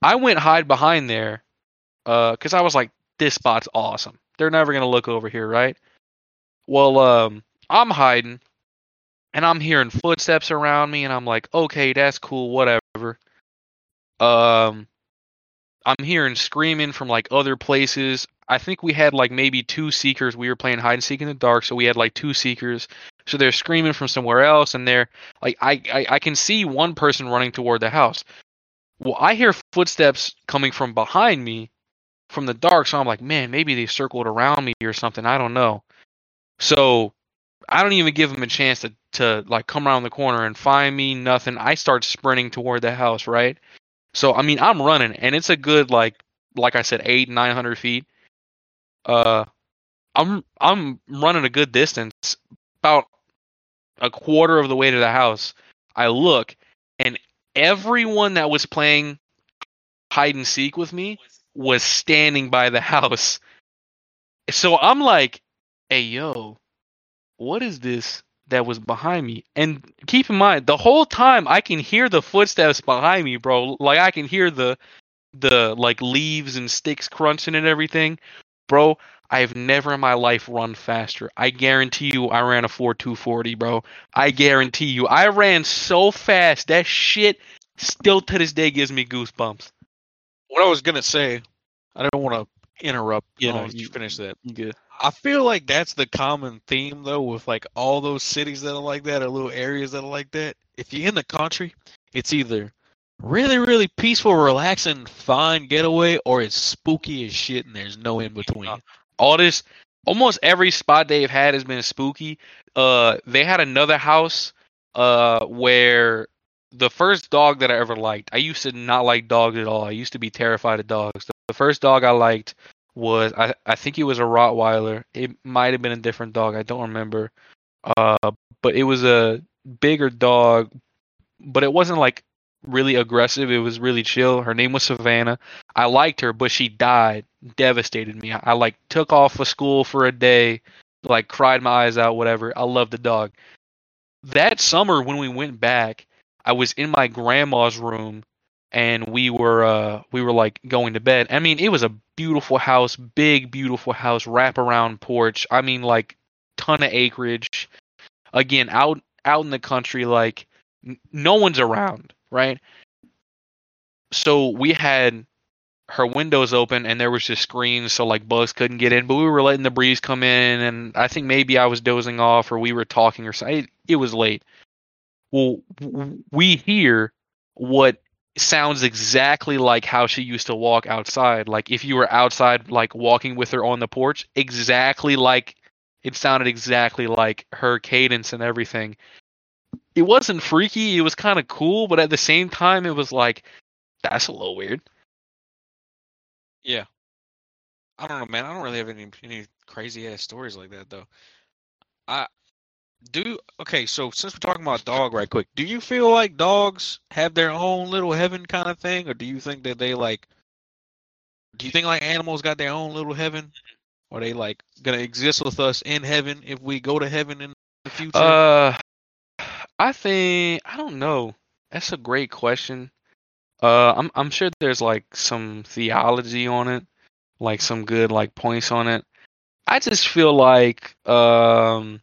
Speaker 2: I went hide behind there uh, because I was like, this spot's awesome. They're never gonna look over here, right? Well, um, I'm hiding, and I'm hearing footsteps around me, and I'm like, okay, that's cool, whatever. Um, I'm hearing screaming from like other places. I think we had like maybe two seekers. We were playing hide and seek in the dark, so we had like two seekers. So they're screaming from somewhere else, and they're like, I, I, I can see one person running toward the house. Well, I hear footsteps coming from behind me from the dark, so I'm like, man, maybe they circled around me or something. I don't know. So I don't even give them a chance to, to like come around the corner and find me. Nothing. I start sprinting toward the house, right? So I mean, I'm running, and it's a good like, like I said, eight nine hundred feet. Uh, I'm I'm running a good distance, about a quarter of the way to the house. I look, and everyone that was playing hide and seek with me was standing by the house. So I'm like, hey yo, what is this that was behind me? And keep in mind, the whole time I can hear the footsteps behind me, bro. Like I can hear the the like leaves and sticks crunching and everything. Bro, I've never in my life run faster. I guarantee you I ran a 4240, bro. I guarantee you. I ran so fast. That shit still to this day gives me goosebumps.
Speaker 1: What I was gonna say, I don't want to interrupt. You know,
Speaker 2: Oh,
Speaker 1: you
Speaker 2: you-
Speaker 1: finish that.
Speaker 2: Good.
Speaker 1: I feel like that's the common theme though with like all those cities that are like that or little areas that are like that. If you're in the country, it's either really, really peaceful, relaxing, fine getaway, or it's spooky as shit and there's no in between.
Speaker 2: all this almost every spot they've had has been spooky uh they had another house uh where the first dog that i ever liked i used to not like dogs at all i used to be terrified of dogs the first dog i liked was i i think it was a rottweiler it might have been a different dog i don't remember uh but it was a bigger dog but it wasn't like really aggressive it was really chill her name was savannah I liked her, but she died. Devastated me. I, I like took off of school for a day, like cried my eyes out, whatever. I love the dog. That summer when we went back, I was in my grandma's room and we were uh we were like going to bed. I mean, it was a beautiful house, big beautiful house, wraparound porch. I mean like ton of acreage. Again, out out in the country like n- no one's around, right? So we had her windows open and there was just screens so like bugs couldn't get in but we were letting the breeze come in and i think maybe i was dozing off or we were talking or something it, it was late well we hear what sounds exactly like how she used to walk outside like if you were outside like walking with her on the porch exactly like it sounded exactly like her cadence and everything it wasn't freaky it was kind of cool but at the same time it was like that's a little weird
Speaker 1: Yeah. I don't know, man. I don't really have any any crazy ass stories like that though. I do okay, so since we're talking about dog right quick, do you feel like dogs have their own little heaven kind of thing or do you think that they like do you think like animals got their own little heaven? Or they like gonna exist with us in heaven if we go to heaven in the future?
Speaker 2: Uh, I think I don't know. That's a great question. Uh, I'm I'm sure there's like some theology on it, like some good like points on it. I just feel like um,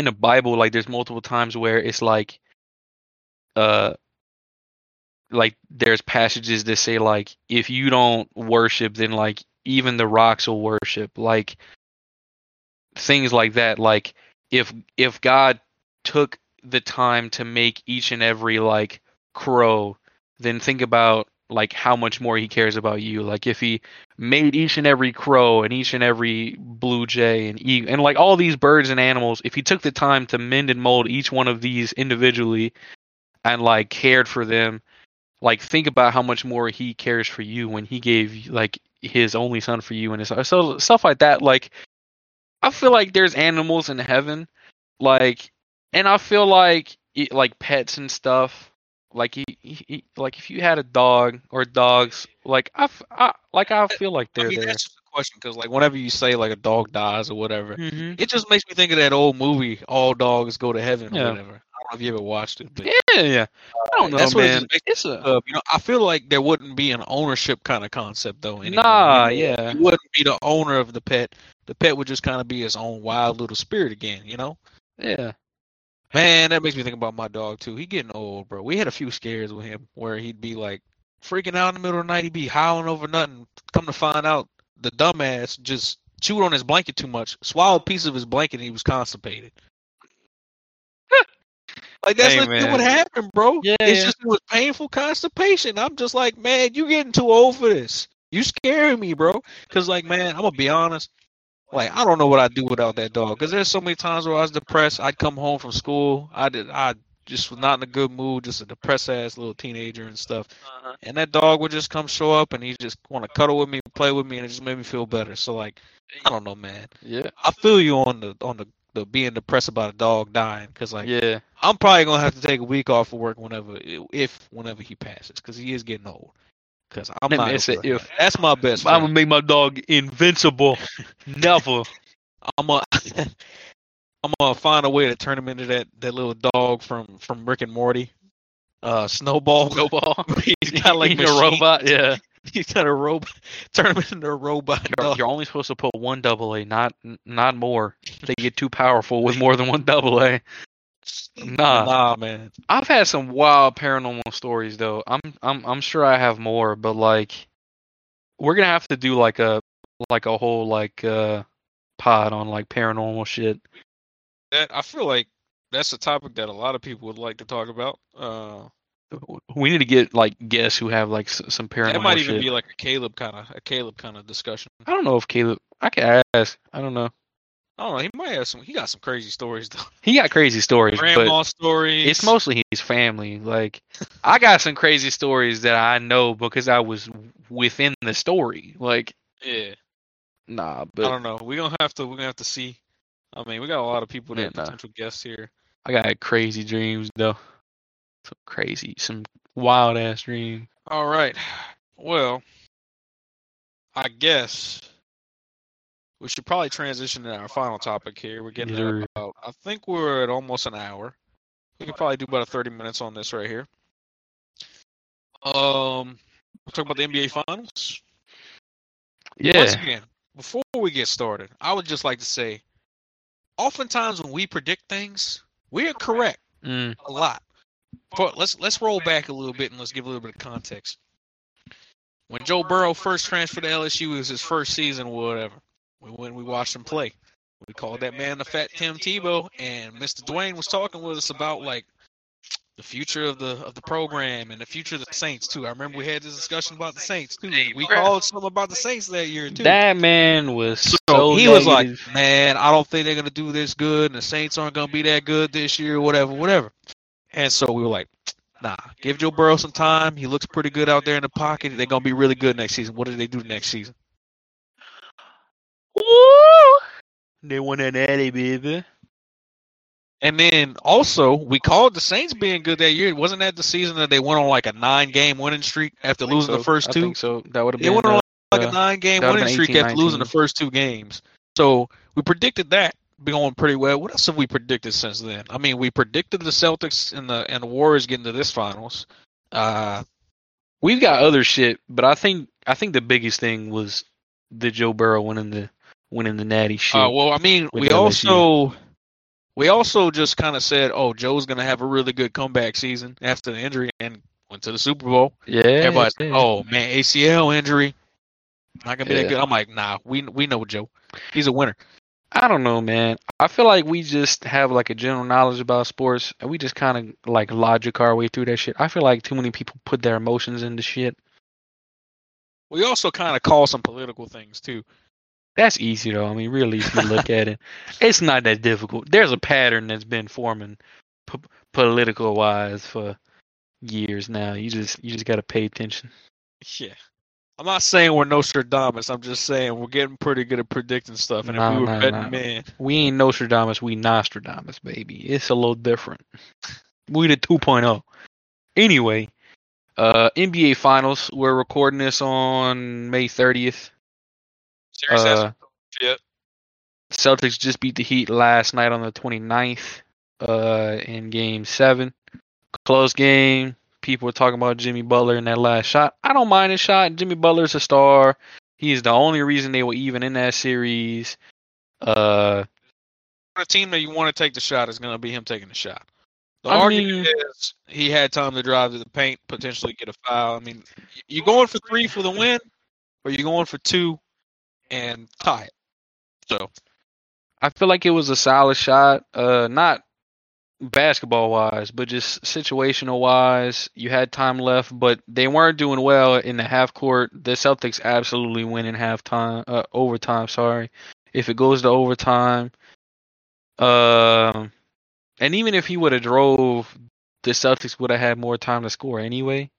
Speaker 2: in the Bible, like there's multiple times where it's like, uh, like there's passages that say like if you don't worship, then like even the rocks will worship. Like things like that. Like if if God took the time to make each and every like crow, then think about like how much more he cares about you. Like if he made each and every crow and each and every blue jay and e- and like all these birds and animals, if he took the time to mend and mold each one of these individually and like cared for them, like think about how much more he cares for you when he gave like his only son for you and his so stuff like that. Like I feel like there's animals in heaven, like, and I feel like like pets and stuff. Like he, he, like if you had a dog or dogs, like I, I- like I feel like
Speaker 1: I
Speaker 2: they're
Speaker 1: mean,
Speaker 2: there.
Speaker 1: that's just a question because like whenever you say like a dog dies or whatever,
Speaker 2: Mm-hmm.
Speaker 1: it just makes me think of that old movie All Dogs Go to Heaven
Speaker 2: Yeah.
Speaker 1: or whatever. I don't know if you ever watched it, but
Speaker 2: Yeah, yeah. I don't know,
Speaker 1: that's what it
Speaker 2: man.
Speaker 1: just
Speaker 2: It's a
Speaker 1: uh, you know, I feel like there wouldn't be an ownership kind of concept though. Anymore.
Speaker 2: Nah,
Speaker 1: You know,
Speaker 2: yeah.
Speaker 1: You wouldn't be the owner of the pet. The pet would just kind of be his own wild little spirit again. You know,
Speaker 2: yeah.
Speaker 1: Man, that makes me think about my dog too. He getting old, bro. We had a few scares with him where he'd be like freaking out in the middle of the night. He'd be howling over nothing. Come to find out, the dumbass just chewed on his blanket too much, swallowed a piece of his blanket, and he was constipated. Like that's
Speaker 2: Hey, man.
Speaker 1: what happened, bro.
Speaker 2: Yeah,
Speaker 1: it's
Speaker 2: yeah.
Speaker 1: just it was painful constipation. I'm just like, man, you getting too old for this. You scaring me, bro. Cause like, man, I'm gonna be honest. Like, I don't know what I'd do without that dog. Cause there's so many times where I was depressed. I'd come home from school. I did. I just was not in a good mood. Just a depressed ass little teenager and stuff. Uh-huh. And that dog would just come show up and he just want to cuddle with me, play with me, and it just made me feel better. So like, I don't know, man.
Speaker 2: Yeah.
Speaker 1: I feel you on the on the the being depressed about a dog dying. Cause like.
Speaker 2: Yeah.
Speaker 1: I'm probably gonna have to take a week off of work whenever, if whenever he passes, because he is getting old. Because I'm not.
Speaker 2: say, if-
Speaker 1: that's my best.
Speaker 2: I'm gonna make my dog invincible. Never.
Speaker 1: I'm gonna. I'm gonna find a way to turn him into that that little dog from from Rick and Morty, uh, Snowball.
Speaker 2: Snowball.
Speaker 1: he's got like
Speaker 2: a robot. Yeah.
Speaker 1: He's got a robot. Turn him into a robot.
Speaker 2: You're,
Speaker 1: dog.
Speaker 2: you're only supposed to put one double A, not not more. They get too powerful with more than one double A. Nah.
Speaker 1: nah, man.
Speaker 2: I've had some wild paranormal stories though. I'm I'm I'm sure I have more, but like we're gonna have to do like a like a whole like uh pod on like paranormal shit.
Speaker 1: That I feel like that's a topic that a lot of people would like to talk about. Uh,
Speaker 2: We need to get like guests who have like some paranormal
Speaker 1: that might even
Speaker 2: shit.
Speaker 1: be like a Caleb kind of a Caleb kind of discussion.
Speaker 2: I don't know if Caleb. I can ask. I don't know.
Speaker 1: I don't know. He might have some. He got some crazy stories though.
Speaker 2: He got crazy stories, but
Speaker 1: Grandma stories.
Speaker 2: it's mostly his family. Like I got some crazy stories that I know because I was within the story. Like
Speaker 1: yeah.
Speaker 2: nah, but I
Speaker 1: don't know. We're gonna have to. We're gonna have to see. I mean, we got a lot of people that
Speaker 2: Yeah,
Speaker 1: are
Speaker 2: nah.
Speaker 1: potential guests here.
Speaker 2: I got crazy dreams though. Some crazy, some wild ass dreams.
Speaker 1: All right. Well, I guess we should probably transition to our final topic here. We're getting
Speaker 2: sir.
Speaker 1: about. I think we're at almost an hour. We can probably do about 30 minutes on this right here. Um, we'll talk about the NBA Finals.
Speaker 2: Yeah,
Speaker 1: Once again, before we get started, I would just like to say, oftentimes when we predict things, we are correct
Speaker 2: mm,
Speaker 1: a lot. But let's let's roll back a little bit and let's give a little bit of context. When Joe Burrow first transferred to LSU, it was his first season, or whatever. When we watched him play, we called that man the Fat Tim Tebow, and Mr. Dwayne was talking with us about like the future of the of the program and the future of the Saints too. I remember we had this discussion about the Saints too. We called something about the Saints that year too.
Speaker 2: that man was so,
Speaker 1: So he was like, "Man, I don't think they're gonna do this good, and the Saints aren't gonna be that good this year, whatever, whatever." And so we were like, "Nah, give Joe Burrow some time. He looks pretty good out there in the pocket. They're gonna be really good next season. What did they do next season?
Speaker 2: Woo! They won a Natty, baby.
Speaker 1: And then also we called the Saints being good that year. Wasn't that the season that they went on like a nine-game winning streak after losing the
Speaker 2: So,
Speaker 1: first
Speaker 2: I
Speaker 1: two?
Speaker 2: think so that would have been.
Speaker 1: They went on
Speaker 2: uh,
Speaker 1: like a nine-game winning
Speaker 2: been
Speaker 1: streak after
Speaker 2: 18,
Speaker 1: losing the first two games. So we predicted that going pretty well. What else have we predicted since then? I mean, we predicted the Celtics and the and the Warriors getting to this finals. Uh,
Speaker 2: We've got other shit, but I think I think the biggest thing was the Joe Burrow winning the winning the Natty shit.
Speaker 1: uh, well, I mean, we
Speaker 2: LSU.
Speaker 1: also we also just kind of said, oh, Joe's gonna have a really good comeback season after the injury and went to the Super Bowl.
Speaker 2: yeah,
Speaker 1: Everybody's
Speaker 2: yeah.
Speaker 1: oh man, ACL injury, not gonna be
Speaker 2: Yeah.
Speaker 1: that good. I'm like, nah, we we know Joe, he's a winner.
Speaker 2: I don't know, man. I feel like we just have like a general knowledge about sports, and we just kind of like logic our way through that shit. I feel like too many people put their emotions into shit.
Speaker 1: We also kind of call some political things too.
Speaker 2: That's easy though. I mean, really, if you look at it, it's not that difficult. There's a pattern that's been forming, p- political wise, for years now. You just you just got to pay attention.
Speaker 1: Yeah. I'm not saying we're Nostradamus. I'm just saying we're getting pretty good at predicting stuff. And
Speaker 2: Nah,
Speaker 1: if we were
Speaker 2: nah,
Speaker 1: betting
Speaker 2: nah.
Speaker 1: men,
Speaker 2: We ain't Nostradamus, we Nostradamus, baby. It's a little different. We the 2.0. Anyway, uh NBA Finals. We're recording this on May 30th. Uh,
Speaker 1: yet.
Speaker 2: Celtics just beat the Heat last night on the 29th uh, in game seven. Close game. People were talking about Jimmy Butler in that last shot. I don't mind his shot. Jimmy Butler's a star. He's the only reason they were even in that series. Uh,
Speaker 1: a team that you want to take the shot is going to be him taking the shot. The
Speaker 2: I
Speaker 1: argument
Speaker 2: mean-
Speaker 1: is he had time to drive to the paint, potentially get a foul. I mean, you going for three for the win, or you going for two and tie it. So
Speaker 2: I feel like it was a solid shot. Uh, not basketball wise, but just situational wise. You had time left, but they weren't doing well in the half court. The Celtics absolutely win in halftime, uh, overtime. Sorry, if it goes to overtime. Um, and even if he would have drove, the Celtics would have had more time to score anyway.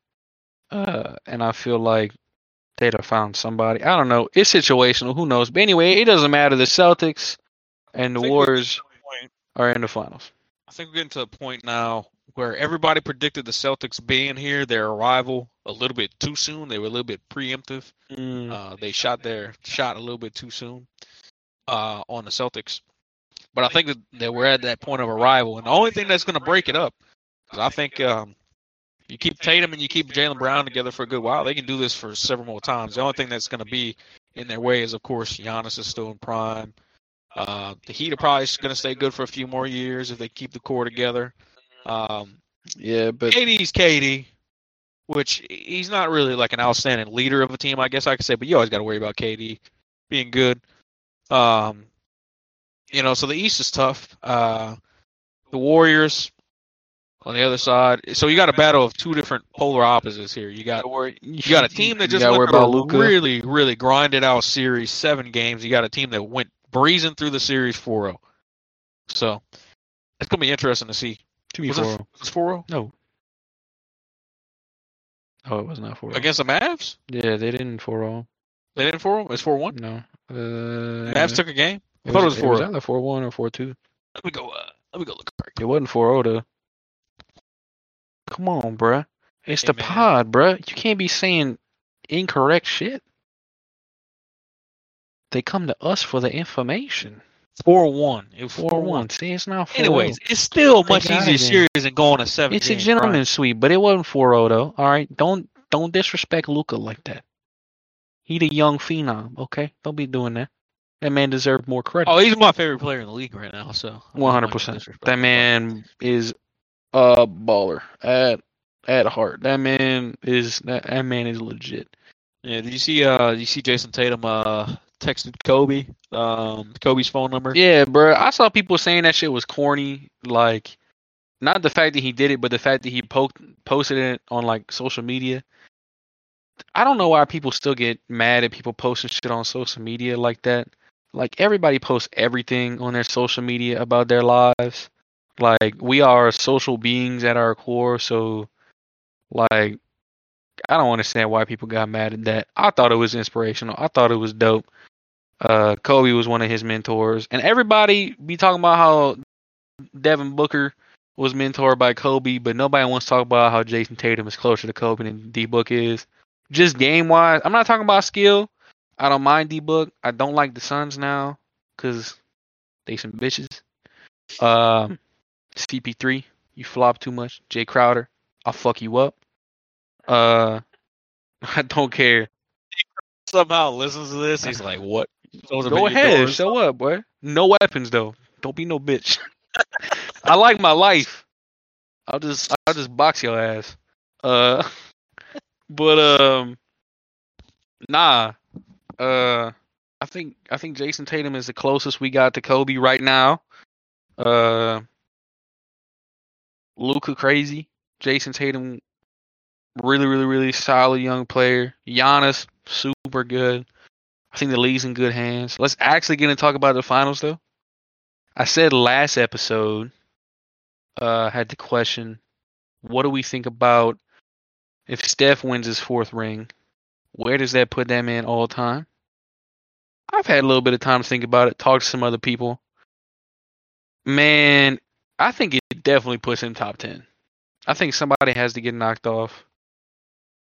Speaker 2: Uh, and I feel like they'd have found somebody. I don't know. It's situational. Who knows? But anyway, it doesn't matter. The Celtics and the Warriors
Speaker 1: getting to a point-
Speaker 2: are in the finals.
Speaker 1: I think we're getting to a point now where everybody predicted the Celtics being here, their arrival, a little bit too soon. They were a little bit preemptive. Uh, they shot their shot a little bit too soon uh, on the Celtics. But I think that, that we're at that point of arrival, and the only thing that's going to break it up is I think um, you keep Tatum and you keep Jaylen Brown together for a good while. They can do this for several more times. The only thing that's going to be in their way is, of course, Giannis is still in prime. Uh, the Heat are probably going to stay good for a few more years if they keep the core together. Um,
Speaker 2: yeah, but
Speaker 1: KD's KD, which he's not really like an outstanding leader of a team, I guess I could say, but you always got to worry about KD being good. Um, you know, so the East is tough. Uh, the Warriors on the other side. So you got a battle of two different polar opposites here. You got you got a team that just went
Speaker 2: about
Speaker 1: really, really grinded out series, seven games. You got a team that went breezing through the series 4-0. So it's gonna be interesting to see.
Speaker 2: to be
Speaker 1: Was it,
Speaker 2: four.
Speaker 1: was it 4-0
Speaker 2: No. Oh, it was not four.
Speaker 1: against the Mavs?
Speaker 2: Yeah, they didn't four all.
Speaker 1: They didn't 4-0. It's 4-1.
Speaker 2: No. Uh,
Speaker 1: Mavs took a game. I thought it was
Speaker 2: It was
Speaker 1: 4-0.
Speaker 2: either four one or four two.
Speaker 1: Let me go. Uh, let me go look.
Speaker 2: It wasn't four zero though. Come on, bruh. It's
Speaker 1: Hey,
Speaker 2: the
Speaker 1: man.
Speaker 2: pod, bruh. You can't be saying incorrect shit. They come to us for the information.
Speaker 1: Four one. It was
Speaker 2: Four one. See, it's not four. Oh.
Speaker 1: Anyways, it's still much easier series than going to seven.
Speaker 2: it's a gentleman's sweep, but it wasn't 4-0 though. All right, don't don't disrespect Luka like that. He the young phenom, okay? Don't be doing that. That man deserved more credit.
Speaker 1: Oh, he's my favorite player in the league right now. So
Speaker 2: one hundred percent. That man is a baller at at heart. That man is that, that man is legit.
Speaker 1: Yeah. Did you see? Uh, you see Jayson Tatum? Uh, texted Kobe. Um, Kobe's phone number.
Speaker 2: Yeah, bro. I saw people saying that shit was corny. Like, not the fact that he did it, but the fact that he poked posted it on like social media. I don't know why people still get mad at people posting shit on social media like that. Like everybody posts everything on their social media about their lives. Like we are social beings at our core, so like I don't understand why people got mad at that. I thought it was inspirational. I thought it was dope. Uh, Kobe was one of his mentors, and everybody be talking about how Devin Booker was mentored by Kobe, but nobody wants to talk about how Jayson Tatum is closer to Kobe than D Book is. Just game wise, I'm not talking about skill. I don't mind D Book. I don't like the Suns now because they some bitches. Um, CP3, you flop too much. Jae Crowder, I'll fuck you up. Uh, I don't care.
Speaker 1: Somehow listens to this. He's like, "What?"
Speaker 2: Go ahead, show up, boy. No weapons though. Don't be no bitch. I like my life. I'll just I'll just box your ass. Uh but um nah. Uh I think I think Jayson Tatum is the closest we got to Kobe right now. Uh Luka crazy. Jayson Tatum really, really, really solid young player. Giannis, super good. I think the league's in good hands. Let's actually get and talk about the finals though. I said last episode, uh, had the question, what do we think about if Steph wins his fourth ring? Where does that put them in all time? I've had a little bit of time to think about it, talk to some other people. Man, I think definitely puts him top ten. I think somebody has to get knocked off.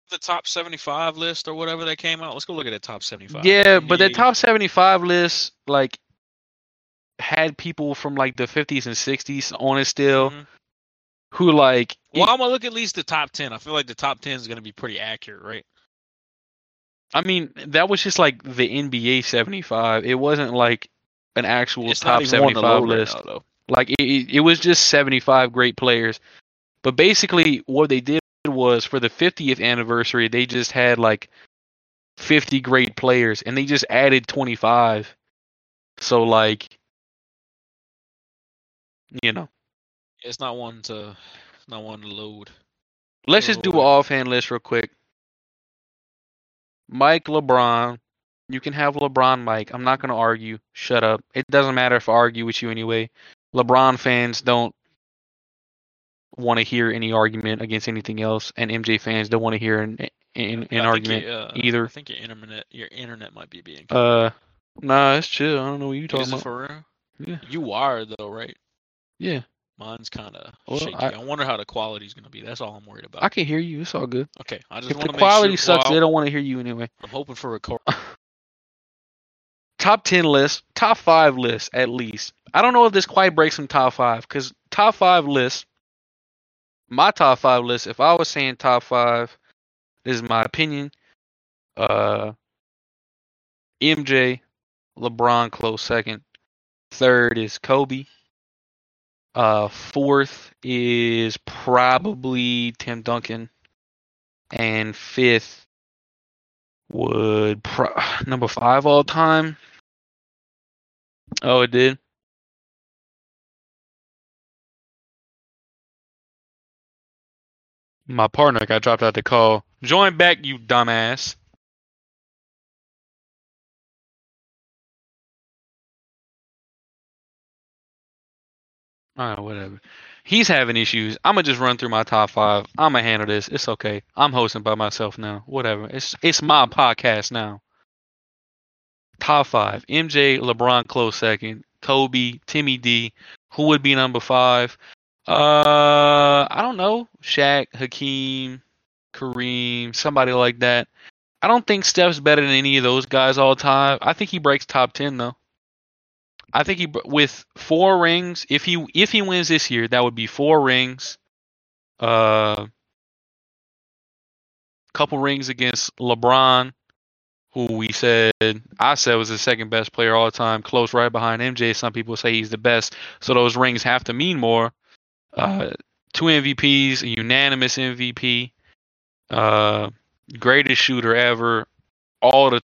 Speaker 1: the top 75 list or whatever that came out. Let's go look at that top 75.
Speaker 2: Yeah, but that top 75 list, like, had people from like the 50s and 60s on it still,
Speaker 1: Mhm.
Speaker 2: who like,
Speaker 1: Well, I'm gonna look at least the top 10. I feel like the top 10 is gonna be pretty accurate, right?
Speaker 2: I mean, that was just like the NBA 75. It wasn't like an actual
Speaker 1: It's
Speaker 2: top
Speaker 1: not even on the
Speaker 2: 75
Speaker 1: load right
Speaker 2: list.
Speaker 1: now.
Speaker 2: Like it, it was just 75 great players. But basically, what they did was for the 50th anniversary, they just had like 50 great players, and they just added 25. So like, you know,
Speaker 1: It's not one to, not one to load.
Speaker 2: let's just do an offhand list real quick. Mike LeBron. You can have LeBron Mike. I'm not going to argue. Shut up. It doesn't matter if I argue with you anyway. LeBron fans don't want to hear any argument against anything else, and MJ fans don't want to hear an, an, an argument
Speaker 1: you- uh,
Speaker 2: either.
Speaker 1: I think your internet, your internet might be being.
Speaker 2: Uh, nah, it's chill. I don't know what you
Speaker 1: Is
Speaker 2: talking about.
Speaker 1: for real?
Speaker 2: Yeah.
Speaker 1: You are though, right?
Speaker 2: Yeah,
Speaker 1: Mine's kind of
Speaker 2: Well,
Speaker 1: shaky.
Speaker 2: I-
Speaker 1: I, wonder how the quality's gonna be. That's all I'm worried about.
Speaker 2: I can hear you. It's all good.
Speaker 1: okay, I just
Speaker 2: If
Speaker 1: want
Speaker 2: the
Speaker 1: to
Speaker 2: quality
Speaker 1: make sure,
Speaker 2: sucks,
Speaker 1: well,
Speaker 2: they don't want to hear you anyway.
Speaker 1: I'm hoping for a record.
Speaker 2: top 10 list, top 5 list at least. I don't know if this quite breaks some top 5 cuz top 5 list my top 5 list if I was saying top 5 this is my opinion uh MJ, LeBron close second. Third is Kobe. Uh fourth is probably Tim Duncan and fifth would pro- number 5 all time Oh, it did. My partner got dropped out the call. Join back, you dumbass. Alright, whatever. He's having issues. I'ma just run through my top five. I'ma handle this. It's okay. I'm hosting by myself now. Whatever. It's it's my podcast now. Top five. MJ, LeBron close second. Kobe, Timmy D. Who would be number five? Uh, I don't know. Shaq, Hakeem, Kareem, somebody like that. I don't think Steph's better than any of those guys all time. I think he breaks top ten though. I think he with four rings. If he if he wins this year, that would be four rings. Uh, couple rings against LeBron, who we said I said was the second best player all time, close right behind MJ. Some people say he's the best, so those rings have to mean more. Uh, two MVPs, a unanimous MVP, uh, greatest shooter ever, all the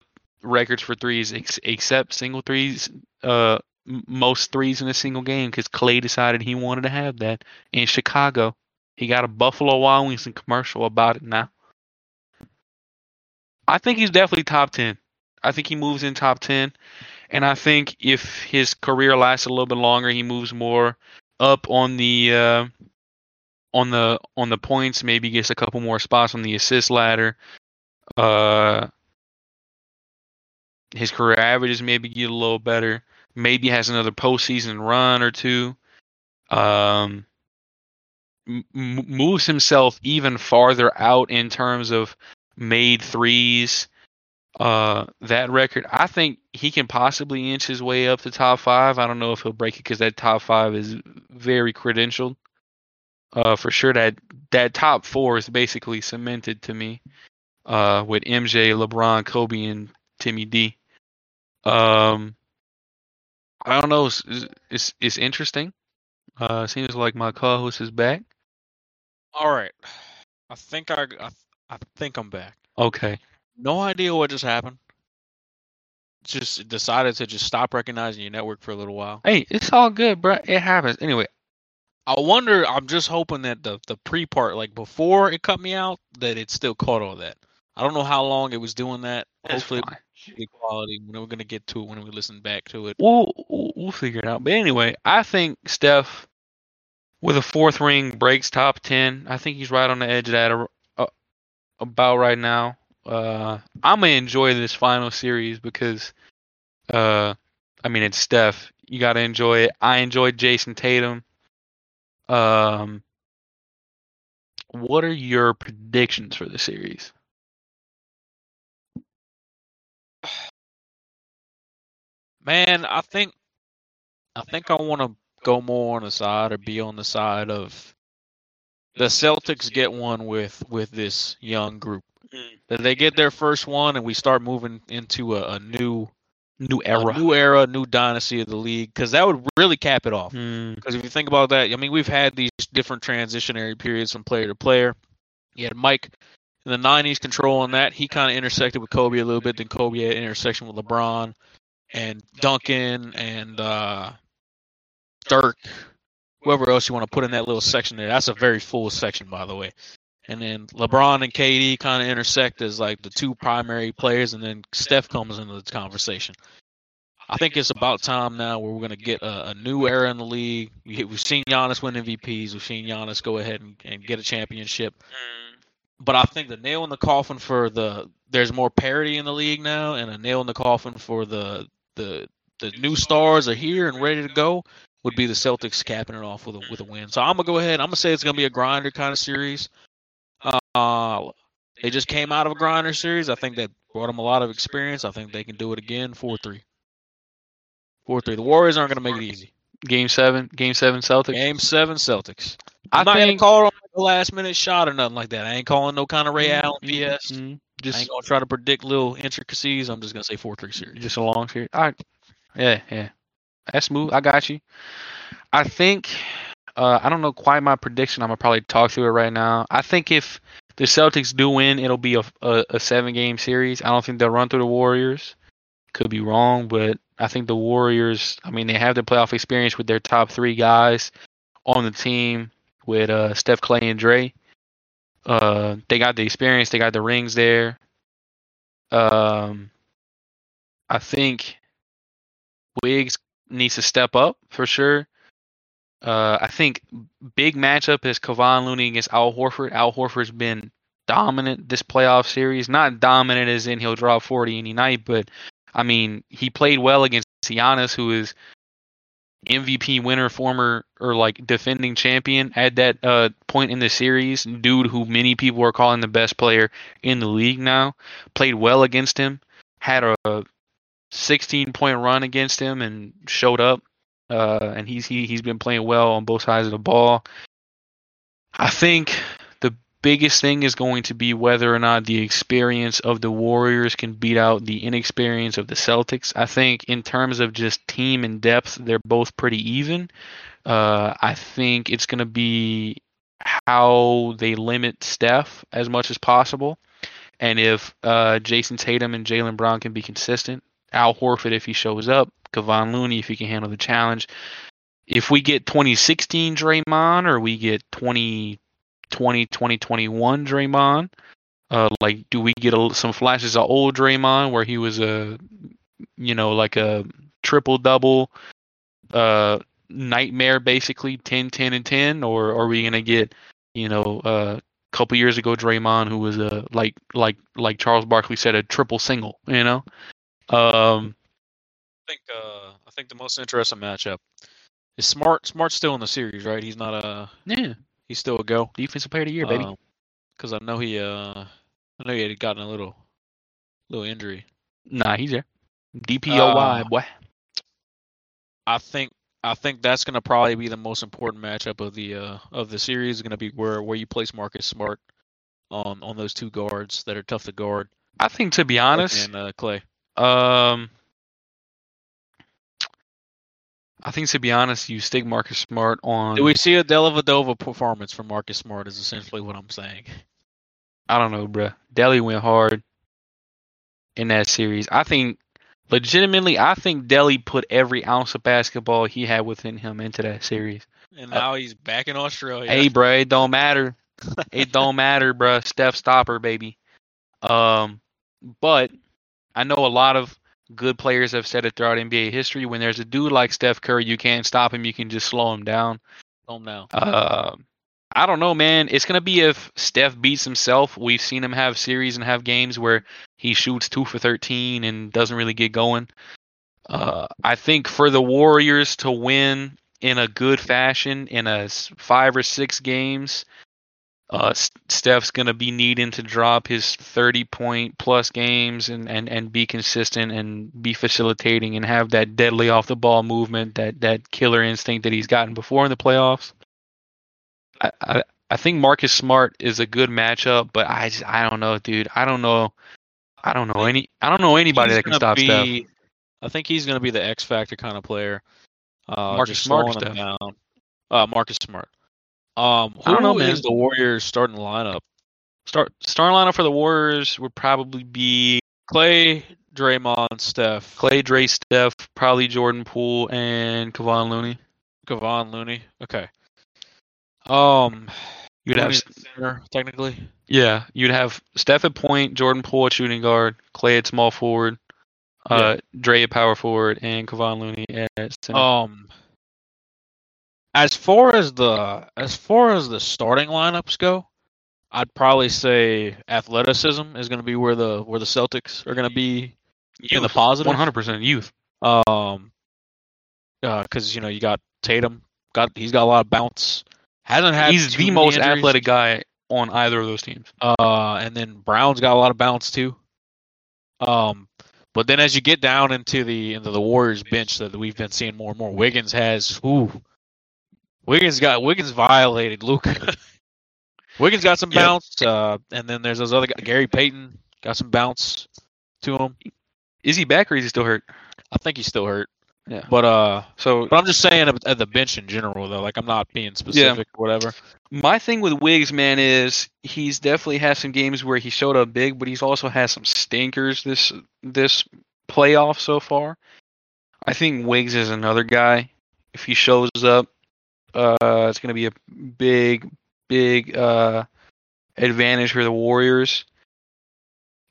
Speaker 2: records for threes ex- except single threes, uh, most threes in a single game because Klay decided he wanted to have that in Chicago. He got a Buffalo Wild Wings commercial about it now. I think he's definitely top 10. I think he moves in top 10. And I think if his career lasts a little bit longer, he moves more up on the uh, on the on the points, maybe gets a couple more spots on the assist ladder. Uh, his career averages maybe get a little better. Maybe has another postseason run or two. Um, m- moves himself even farther out in terms of made threes. Uh, that record, I think he can possibly inch his way up to top five. I don't know if he'll break it because that top five is very credentialed. Uh, for sure that that top four is basically cemented to me. Uh, with MJ, LeBron, Kobe, and Timmy D. Um, I don't know. It's it's, it's interesting. Uh, seems like my co-host is back.
Speaker 1: All right, I think I, I, I think I'm back.
Speaker 2: Okay.
Speaker 1: No idea what just happened. Just decided to just stop recognizing your network for a little while.
Speaker 2: Hey, it's all good, bro. It happens. Anyway,
Speaker 1: I wonder. I'm just hoping that the the pre part, like before it cut me out, that it still caught all that. I don't know how long it was doing that.
Speaker 2: it's
Speaker 1: Hopefully,
Speaker 2: fine.
Speaker 1: quality. When we're gonna get to it when we listen back to it.
Speaker 2: We'll, we'll figure it out. But anyway, I think Steph with a fourth ring breaks top ten. I think he's right on the edge of that about right now. Uh, I'm gonna enjoy this final series because, uh, I mean it's Steph. You gotta enjoy it. I enjoyed Jayson Tatum. Um, what are your predictions for the series?
Speaker 1: Man, I think I think I want to go more on the side or be on the side of the Celtics get one with with this young group. That they get their first one and we start moving into a, a new
Speaker 2: New
Speaker 1: a
Speaker 2: era.
Speaker 1: new era, new dynasty of the league because that would really cap it off.
Speaker 2: Mm,
Speaker 1: Because if you think about that, I mean, we've had these different transitionary periods from player to player. You had Mike in the '90s controlling that. He kind of intersected with Kobe a little bit. Then Kobe had intersection with LeBron and Duncan and uh, Dirk. Whoever else you want to put in that little section there. That's a very full section, by the way. And then LeBron and KD kind of intersect as like the two primary players, and then Steph comes into the conversation. I think it's about time now where we're going to get a, a new era in the league. We, we've seen Giannis win MVPs. We've seen Giannis go ahead and, and get a championship. Mm. But I think the nail in the coffin for the there's more parity in the league now, and a nail in the coffin for the the the new stars are here and ready to go would be the Celtics capping it off with a with a win. So I'm gonna go ahead. I'm gonna say it's gonna be a grinder kind of series. Uh, they just came out of a grinder series. I think that brought them a lot of experience. I think they can do it again. Four three. Four three. The Warriors aren't gonna make it easy.
Speaker 2: game seven. Game seven Celtics.
Speaker 1: Game seven Celtics.
Speaker 2: I
Speaker 1: I'm not gonna call it a last minute shot or nothing like that. I ain't calling no kind of Ray Allen BS.
Speaker 2: Mm,
Speaker 1: I
Speaker 2: just
Speaker 1: ain't gonna try to predict little intricacies. I'm just gonna say four three series.
Speaker 2: just a long series. All right. Yeah, yeah. That's smooth. I got you. I think uh, I don't know quite my prediction. I'm gonna probably talk through it right now. I think if the Celtics do win, it'll be a, a, a seven game series. I don't think they'll run through the Warriors. Could be wrong, but I think the Warriors. I mean, they have the playoff experience with their top three guys on the team with uh, Steph, Klay, and Dre. Uh, they got the experience. They got the rings there. Um, I think Wiggs needs to step up for sure. Uh, I think big matchup is Kevon Looney against Al Horford. Al Horford's been dominant this playoff series. Not dominant as in he'll drop 40 any night, but I mean he played well against Giannis, who is MVP winner, former or like defending champion at that uh, point in the series. Dude, who many people are calling the best player in the league now, played well against him. Had a 16 point run against him and showed up. Uh, and he's he, he's been playing well on both sides of the ball. I think the biggest thing is going to be whether or not the experience of the Warriors can beat out the inexperience of the Celtics. I think in terms of just team and depth, they're both pretty even. Uh, I think it's going to be how they limit Steph as much as possible. And if uh, Jayson Tatum and Jaylen Brown can be consistent, Al Horford if he shows up, Kevon Looney if he can handle the challenge. If we get 2016 Draymond or we get 2020 2021 Draymond, uh, like do we get a, some flashes of old Draymond where he was a, you know, like a triple double, uh, nightmare basically 10 10 and 10 or are we gonna get you know uh couple years ago Draymond who was a like like like Charles Barkley said a triple single you know um
Speaker 1: I think uh, I think the most interesting matchup is Smart. Smart's still in the series, right? He's not a
Speaker 2: yeah
Speaker 1: he's still a go.
Speaker 2: defensive player of the year baby
Speaker 1: Because I know he uh I know he had gotten a little little injury.
Speaker 2: nah he's there DPOY
Speaker 1: Uh,
Speaker 2: boy
Speaker 1: I think I think that's going to probably be the most important matchup of the uh, of the series. Is going to be where where you place Marcus Smart on on those two guards that are tough to guard.
Speaker 2: I think to be honest
Speaker 1: and uh, Klay.
Speaker 2: Um I think to be honest you stick Marcus Smart on
Speaker 1: Do we see a Dellavedova performance from Marcus Smart? Is essentially what I'm saying.
Speaker 2: I don't know, bruh. Delly went hard in that series. I think, legitimately, I think Delly put every ounce of basketball he had within him into that series.
Speaker 1: And now he's back in Australia.
Speaker 2: Hey, bruh, it don't matter. It don't matter, bruh. Steph Stopper, baby. Um, but I know a lot of good players have said it throughout NBA history. When there's a dude like Steph Curry, you can't stop him. You can just slow him down.
Speaker 1: home now.
Speaker 2: Uh, I don't know, man. It's gonna be if Steph beats himself. We've seen him have series and have games where he shoots two for thirteen and doesn't really get going. Uh, I think for the Warriors to win in a good fashion in a five or six games, Uh, Steph's gonna be needing to drop his 30 point plus games and, and, and be consistent and be facilitating and have that deadly off the ball movement, that that killer instinct that he's gotten before in the playoffs. I, I I think Marcus Smart is a good matchup, but I just, I don't know, dude. I don't know. I don't know any. I don't know anybody that can stop Steph.
Speaker 1: I think he's going to be the X factor kind of player. Uh,
Speaker 2: Marcus Smart or
Speaker 1: slowing him
Speaker 2: Steph?
Speaker 1: down. Uh, Marcus Smart. Um,
Speaker 2: I don't know,
Speaker 1: who
Speaker 2: man.
Speaker 1: is the Warriors starting lineup?
Speaker 2: Start starting lineup for the Warriors would probably be
Speaker 1: Klay, Draymond, Steph,
Speaker 2: Klay, Dre, Steph, probably Jordan Poole, and Kevon Looney.
Speaker 1: Kevon Looney. Okay. Um,
Speaker 2: You'd have
Speaker 1: Looney's center, technically.
Speaker 2: yeah, you'd have Steph at point, Jordan Poole at shooting guard, Klay at small forward, uh, Dre at power forward, and Kevon Looney at center.
Speaker 1: Um, as far as the as far as the starting lineups go, I'd probably say athleticism is going to be where the where the Celtics are going to be in the positive.
Speaker 2: one hundred percent youth.
Speaker 1: Um, because you know you got Tatum, got he's got a lot of bounce. Hasn't had
Speaker 2: He's the most
Speaker 1: injuries.
Speaker 2: athletic guy on either of those teams.
Speaker 1: Uh, and then Brown's got a lot of bounce too. Um, but then as you get down into the into the Warriors bench that we've been seeing more and more, Wiggins has ooh, Wiggins got Wiggins violated Luka. Wiggins got some
Speaker 2: Yep.
Speaker 1: bounce. Uh, and then there's those other guys, Gary Payton got some bounce to him.
Speaker 2: Is he back or is he still hurt?
Speaker 1: I think he's still hurt.
Speaker 2: Yeah.
Speaker 1: But uh,
Speaker 2: So
Speaker 1: but I'm just saying at the bench in general though. Like I'm not being specific or whatever.
Speaker 2: my thing with Wiggs, man, is he's definitely had some games where he showed up big, but he's also had some stinkers this this playoff so far. I think Wiggs is another guy. If he shows up, uh, it's going to be a big, big uh, advantage for the Warriors.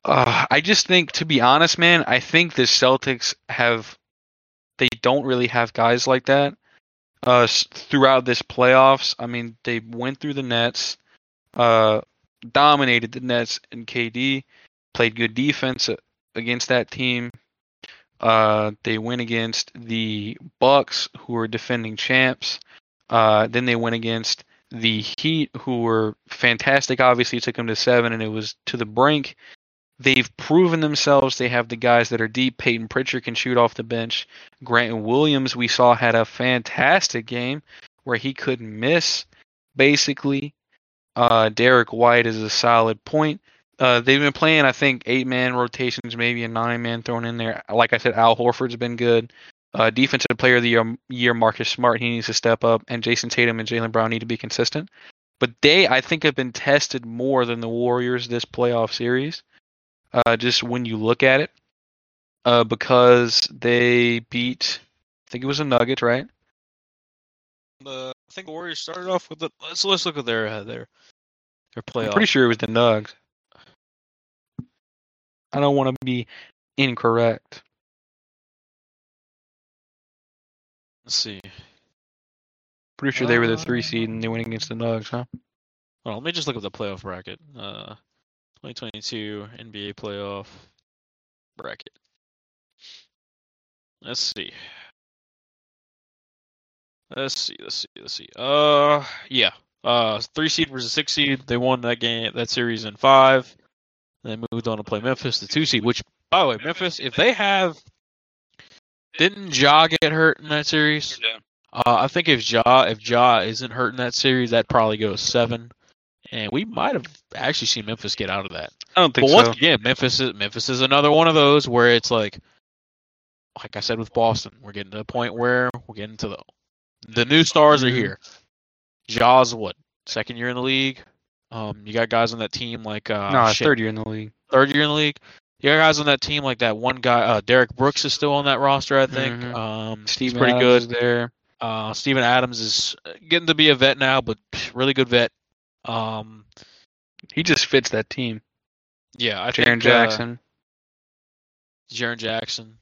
Speaker 2: Uh, I just think, to be honest, man, I think the Celtics have they don't really have guys like that uh, throughout this playoffs. I mean, they went through the Nets, uh, dominated the Nets and KD, played good defense against that team. Uh, they went against the Bucks, who are defending champs. Uh, then they went against the Heat, who were fantastic. Obviously, took them to seven, and it was to the brink. They've proven themselves. They have the guys that are deep. Payton Pritchard can shoot off the bench. Grant Williams, we saw, had a fantastic game where he couldn't miss, basically. Uh, Derrick White is a solid point. Uh, they've been playing, I think, eight man rotations, maybe a nine man thrown in there. Like I said, Al Horford's been good. Uh, defensive player of the year, year, Marcus Smart, he needs to step up, and Jayson Tatum and Jaylen Brown need to be consistent. But they, I think, have been tested more than the Warriors this playoff series. Uh, just when you look at it, uh, because they beat, I think it was a Nuggets, right?
Speaker 1: The I think the Warriors started off with the let's let's look at their uh, their their playoff.
Speaker 2: I'm pretty sure it was the Nugs. I don't want to be incorrect.
Speaker 1: Let's see.
Speaker 2: Pretty sure they were the
Speaker 1: Uh,
Speaker 2: three seed and they went against the Nugs, huh?
Speaker 1: Hold on, let me just look up the playoff bracket. Uh, 2022 NBA playoff bracket. Let's see. Let's see. Let's see. Let's see. Uh, yeah. Uh, three seed versus six seed. They won that game, that series in five. They moved on to play Memphis, the two seed. Which, by the way, Memphis, if they have, didn't Ja get hurt in that series?
Speaker 2: Yeah.
Speaker 1: Uh, I think if Ja if Ja isn't hurt in that series, that probably goes seven, and we might have actually seen Memphis get out of that.
Speaker 2: I don't think
Speaker 1: But once
Speaker 2: so.
Speaker 1: again, Memphis is Memphis is another one of those where it's like, like I said with Boston, we're getting to the point where we're getting to the the new stars are here. Ja's what second year in the league. Um, you got guys on that team like uh,
Speaker 2: no,
Speaker 1: shit,
Speaker 2: third year in the league.
Speaker 1: third year in the league. You got guys on that team like that one guy, uh, Derek Brooks is still on that roster, I think.
Speaker 2: Mhm.
Speaker 1: Um, he's pretty
Speaker 2: Adams
Speaker 1: good.
Speaker 2: there.
Speaker 1: Uh, Steven Adams is getting to be a vet now, but really good vet. Um,
Speaker 2: He just fits that team.
Speaker 1: yeah, I
Speaker 2: Jaren
Speaker 1: think
Speaker 2: Jackson.
Speaker 1: uh, Jaren Jackson.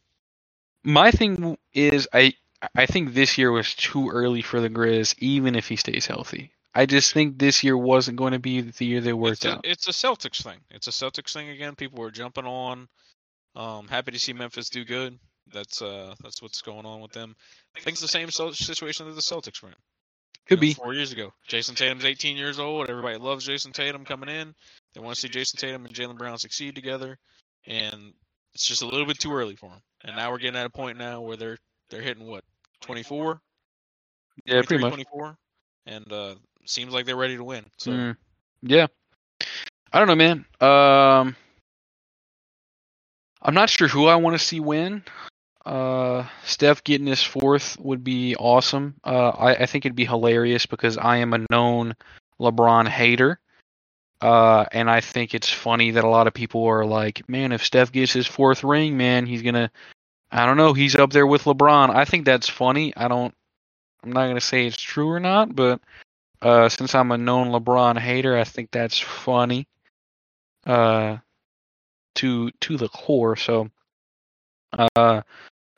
Speaker 2: My thing is, I I think this year was too early for the Grizz, even if he stays healthy. I just think this year wasn't going to be the year they worked
Speaker 1: It's a,
Speaker 2: out.
Speaker 1: it's a Celtics thing. It's a Celtics thing again. People were jumping on. Um, happy to see Memphis do good. That's uh, that's what's going on with them. I think it's the same situation that the Celtics were in.
Speaker 2: Could
Speaker 1: you know,
Speaker 2: be.
Speaker 1: four years ago. Jayson Tatum's 18 years old. Everybody loves Jayson Tatum coming in. They want to see Jayson Tatum and Jaylen Brown succeed together, and it's just a little bit too early for them. And now we're getting at a point now where they're they're hitting what 24,
Speaker 2: Yeah, pretty much.
Speaker 1: 24, and uh, seems like they're ready to win. So
Speaker 2: Mm, yeah. I don't know, man. Um, I'm not sure who I want to see win. Uh, Steph getting his fourth would be awesome. Uh, I, I think it'd be hilarious because I am a known LeBron hater. Uh, and I think it's funny that a lot of people are like, man, if Steph gets his fourth ring, man, he's gonna, I don't know, he's up there with LeBron. I think that's funny. I don't, I'm not gonna say it's true or not, but uh, since I'm a known LeBron hater, I think that's funny. Uh, to to the core. So, uh,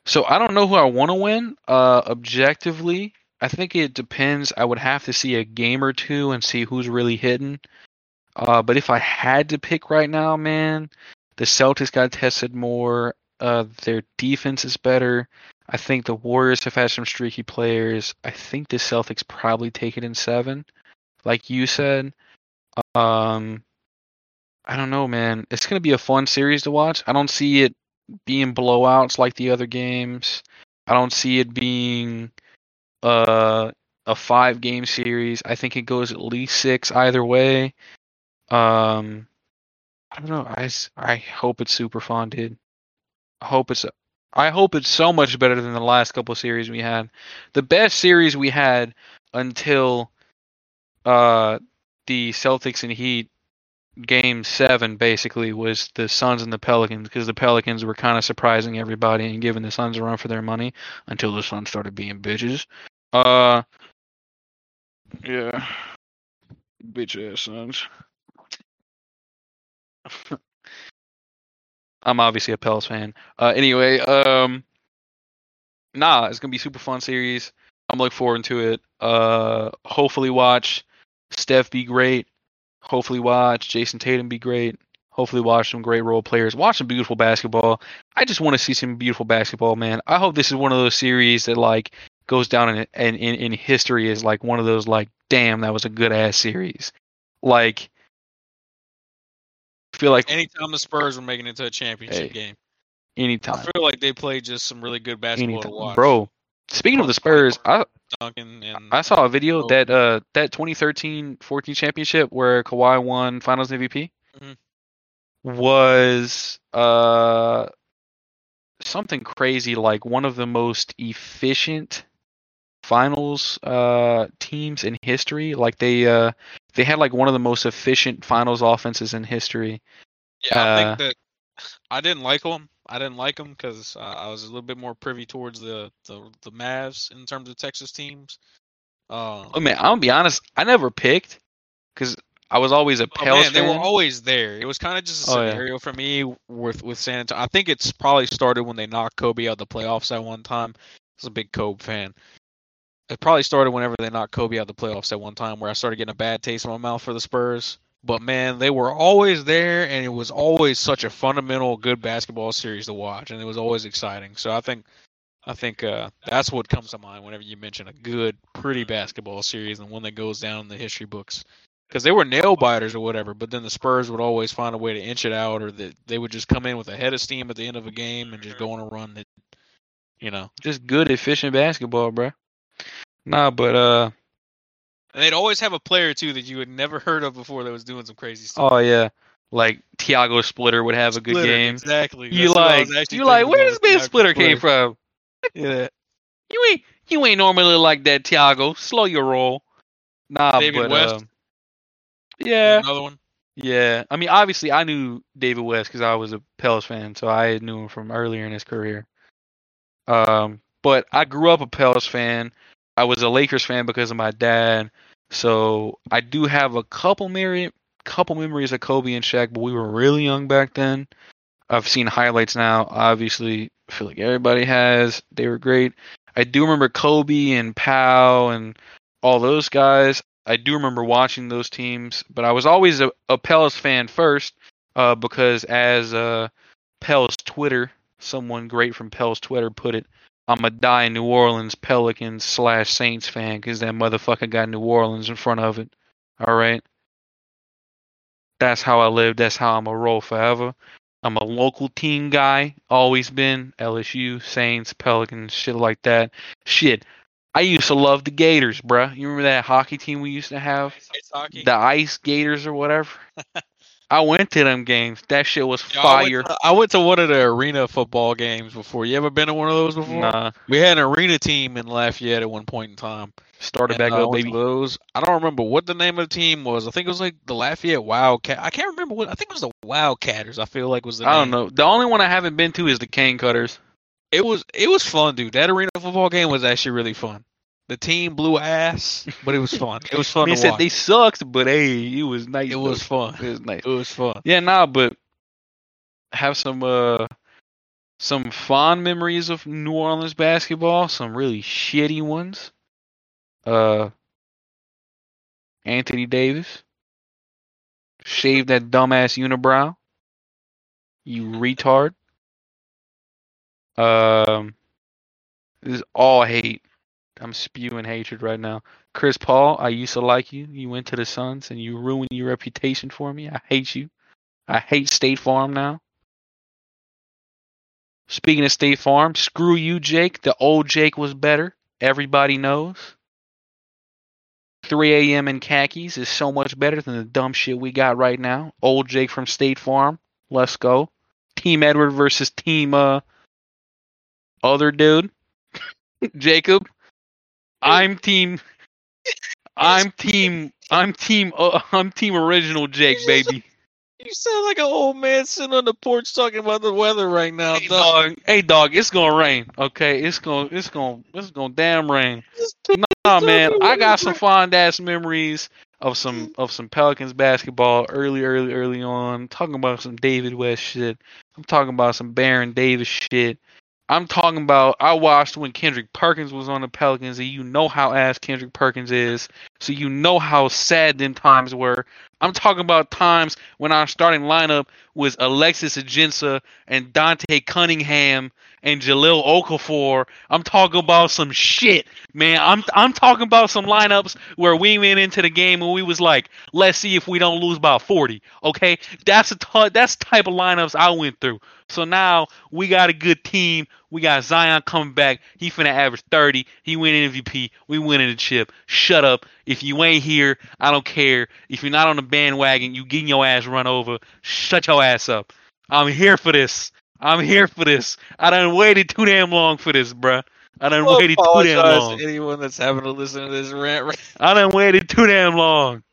Speaker 2: so I don't know who I want to win. Uh, objectively, I think it depends. I would have to see a game or two and see who's really hitting. Uh, but if I had to pick right now, man, the Celtics got tested more. Uh, their defense is better. I think the Warriors have had some streaky players. I think the Celtics probably take it in seven, like you said. Um, I don't know, man. It's gonna be a fun series to watch. I don't see it being blowouts like the other games. I don't see it being uh, a five game series. I think it goes at least six either way. Um, I don't know. I, I hope it's super fun, dude. I hope it's I hope it's so much better than the last couple series we had. The best series we had until uh the Celtics and Heat game 7 basically was the Suns and the Pelicans because the Pelicans were kind of surprising everybody and giving the Suns a run for their money until the Suns started being bitches. Uh yeah. Bitch ass Suns. I'm obviously a Pels fan. Uh, anyway, um, nah, it's gonna be super fun series. I'm looking forward to it. Uh, hopefully watch Steph be great. Hopefully watch Jayson Tatum be great. Hopefully watch some great role players. Watch some beautiful basketball. I just want to see some beautiful basketball, man. I hope this is one of those series that like goes down in in in, history as like one of those like, damn, that was a good ass series. Like, feel like
Speaker 1: anytime the Spurs were making it to a championship
Speaker 2: Hey,
Speaker 1: game,
Speaker 2: anytime.
Speaker 1: I feel like they played just some really good basketball to watch.
Speaker 2: Bro, speaking of the Spurs, I
Speaker 1: Duncan and
Speaker 2: I saw a video
Speaker 1: Oh.
Speaker 2: that uh that 2013-14 championship where Kawhi won Finals MVP
Speaker 1: Mhm.
Speaker 2: was uh something crazy like one of the most efficient finals uh teams in history like they uh they had like one of the most efficient finals offenses in history
Speaker 1: Yeah, I
Speaker 2: Uh,
Speaker 1: think that I didn't like them. I didn't like them because uh, I was a little bit more privy towards the the, the Mavs in terms of Texas teams. Um,
Speaker 2: I mean I'm gonna be honest I never picked cuz I was always a
Speaker 1: oh,
Speaker 2: Pels
Speaker 1: man, they were always there. It was kind of just a
Speaker 2: Oh, yeah.
Speaker 1: scenario for me with with San Antonio. I think it's probably started when they knocked Kobe out of the playoffs at one time. I was a big Kobe fan. It probably started whenever they knocked Kobe out of the playoffs at one time, where I started getting a bad taste in my mouth for the Spurs. But man, they were always there, and it was always such a fundamental, good basketball series to watch, and it was always exciting. So I think, I think uh, that's what comes to mind whenever you mention a good, pretty basketball series and one that goes down in the history books. Because they were nail biters or whatever, but then the Spurs would always find a way to inch it out, or that they would just come in with a head of steam at the end of a game and just go on a run that, you know.
Speaker 2: just good efficient basketball bro nah but uh
Speaker 1: And they'd always have a player too that you had never heard of before that was doing some crazy stuff.
Speaker 2: Oh yeah, like Tiago Splitter would have a good
Speaker 1: Splitter,
Speaker 2: game.
Speaker 1: Exactly.
Speaker 2: You
Speaker 1: That's
Speaker 2: like, you like, where
Speaker 1: this
Speaker 2: does Ben Splitter came from?
Speaker 1: Yeah.
Speaker 2: You ain't, you ain't normally like that, Tiago. Slow your roll. Nah,
Speaker 1: David
Speaker 2: but
Speaker 1: West?
Speaker 2: um, yeah,
Speaker 1: Another one.
Speaker 2: yeah. I mean, obviously, I knew David West because I was a Pels fan, so I knew him from earlier in his career. Um, but I grew up a Pels fan. I was a Lakers fan because of my dad, so I do have a couple memory, couple memories of Kobe and Shaq, but we were really young back then. I've seen highlights now. Obviously, I feel like everybody has. They were great. I do remember Kobe and Powell and all those guys. I do remember watching those teams, but I was always a, a Pels fan first, uh, because as uh, Pels Twitter, someone great from Pels Twitter put it, I'm a die New Orleans Pelicans slash Saints fan because that motherfucker got New Orleans in front of it. All right. That's how I live. That's how I'm a roll forever. I'm a local team guy. Always been LSU, Saints, Pelicans, shit like that. Shit. I used to love the Gators, bruh. You remember that hockey team we used to have?
Speaker 1: It's hockey.
Speaker 2: The Ice Gators or whatever. I went to them games. That shit was
Speaker 1: Yeah, I went
Speaker 2: fire.
Speaker 1: to- I went to one of the arena football games before. You ever been to one of those before?
Speaker 2: Nah,
Speaker 1: We had an arena team in Lafayette at one point in time.
Speaker 2: started
Speaker 1: And,
Speaker 2: back
Speaker 1: uh, I
Speaker 2: up, baby.
Speaker 1: Those I don't remember what the name of the team was. I think it was like the Lafayette Wildcat. I can't remember what. I think it was the Wildcatters. I feel like was the.
Speaker 2: I don't know. The only one I haven't been to is the Cane Cutters.
Speaker 1: It was it was fun, dude. That arena football game was actually really fun. The team blew ass, but it was fun. It was fun
Speaker 2: They
Speaker 1: to
Speaker 2: said
Speaker 1: watch.
Speaker 2: they sucked, but hey, it was nice.
Speaker 1: it was fun.
Speaker 2: It was nice.
Speaker 1: It was fun.
Speaker 2: Yeah, nah, but have some uh some fond memories of New Orleans basketball, some really shitty ones. Uh Anthony Davis. Shave that dumbass unibrow. You retard. Um this is all hate. I'm spewing hatred right now. Chris Paul, I used to like you. You went to the Suns and you ruined your reputation for me. I hate you. I hate State Farm now. Speaking of State Farm, screw you, Jake. The old Jake was better. Everybody knows. 3 a.m. in khakis is so much better than the dumb shit we got right now. Old Jake from State Farm. Let's go. Team Edward versus Team uh other dude. Jacob. I'm team I'm team I'm team uh, I'm team original Jake, baby.
Speaker 1: You sound like an old man sitting on the porch talking about the weather right now.
Speaker 2: Hey
Speaker 1: dog.
Speaker 2: dog, hey dog, it's gonna rain. Okay, it's gonna, it's gonna, it's gonna damn rain. Nah, man, I got some fond ass memories of some of some Pelicans basketball early, early, early on. I'm talking about some David West shit. I'm talking about some Baron Davis shit. I'm talking about I watched when Kendrick Perkins was on the Pelicans, and you know how ass Kendrick Perkins is, so you know how sad them times were. I'm talking about times when our starting lineup was Alexis Ajinça and Dante Cunningham and Jahlil Okafor. I'm talking about some shit, man. I'm I'm talking about some lineups where we went into the game and we was like, let's see if we don't lose by 40. Okay, that's a t- that's type of lineups I went through. So now we got a good team. We got Zion coming back. He finna average 30. He win MVP. We winning the chip. Shut up. If you ain't here, I don't care. If you're not on the bandwagon, you getting your ass run over. Shut your ass up. I'm here for this. I'm here for this. I done waited too damn long for this, bruh. I done
Speaker 1: Well,
Speaker 2: waited too damn long.
Speaker 1: to anyone that's having to listen to this rant.
Speaker 2: I done waited too damn long.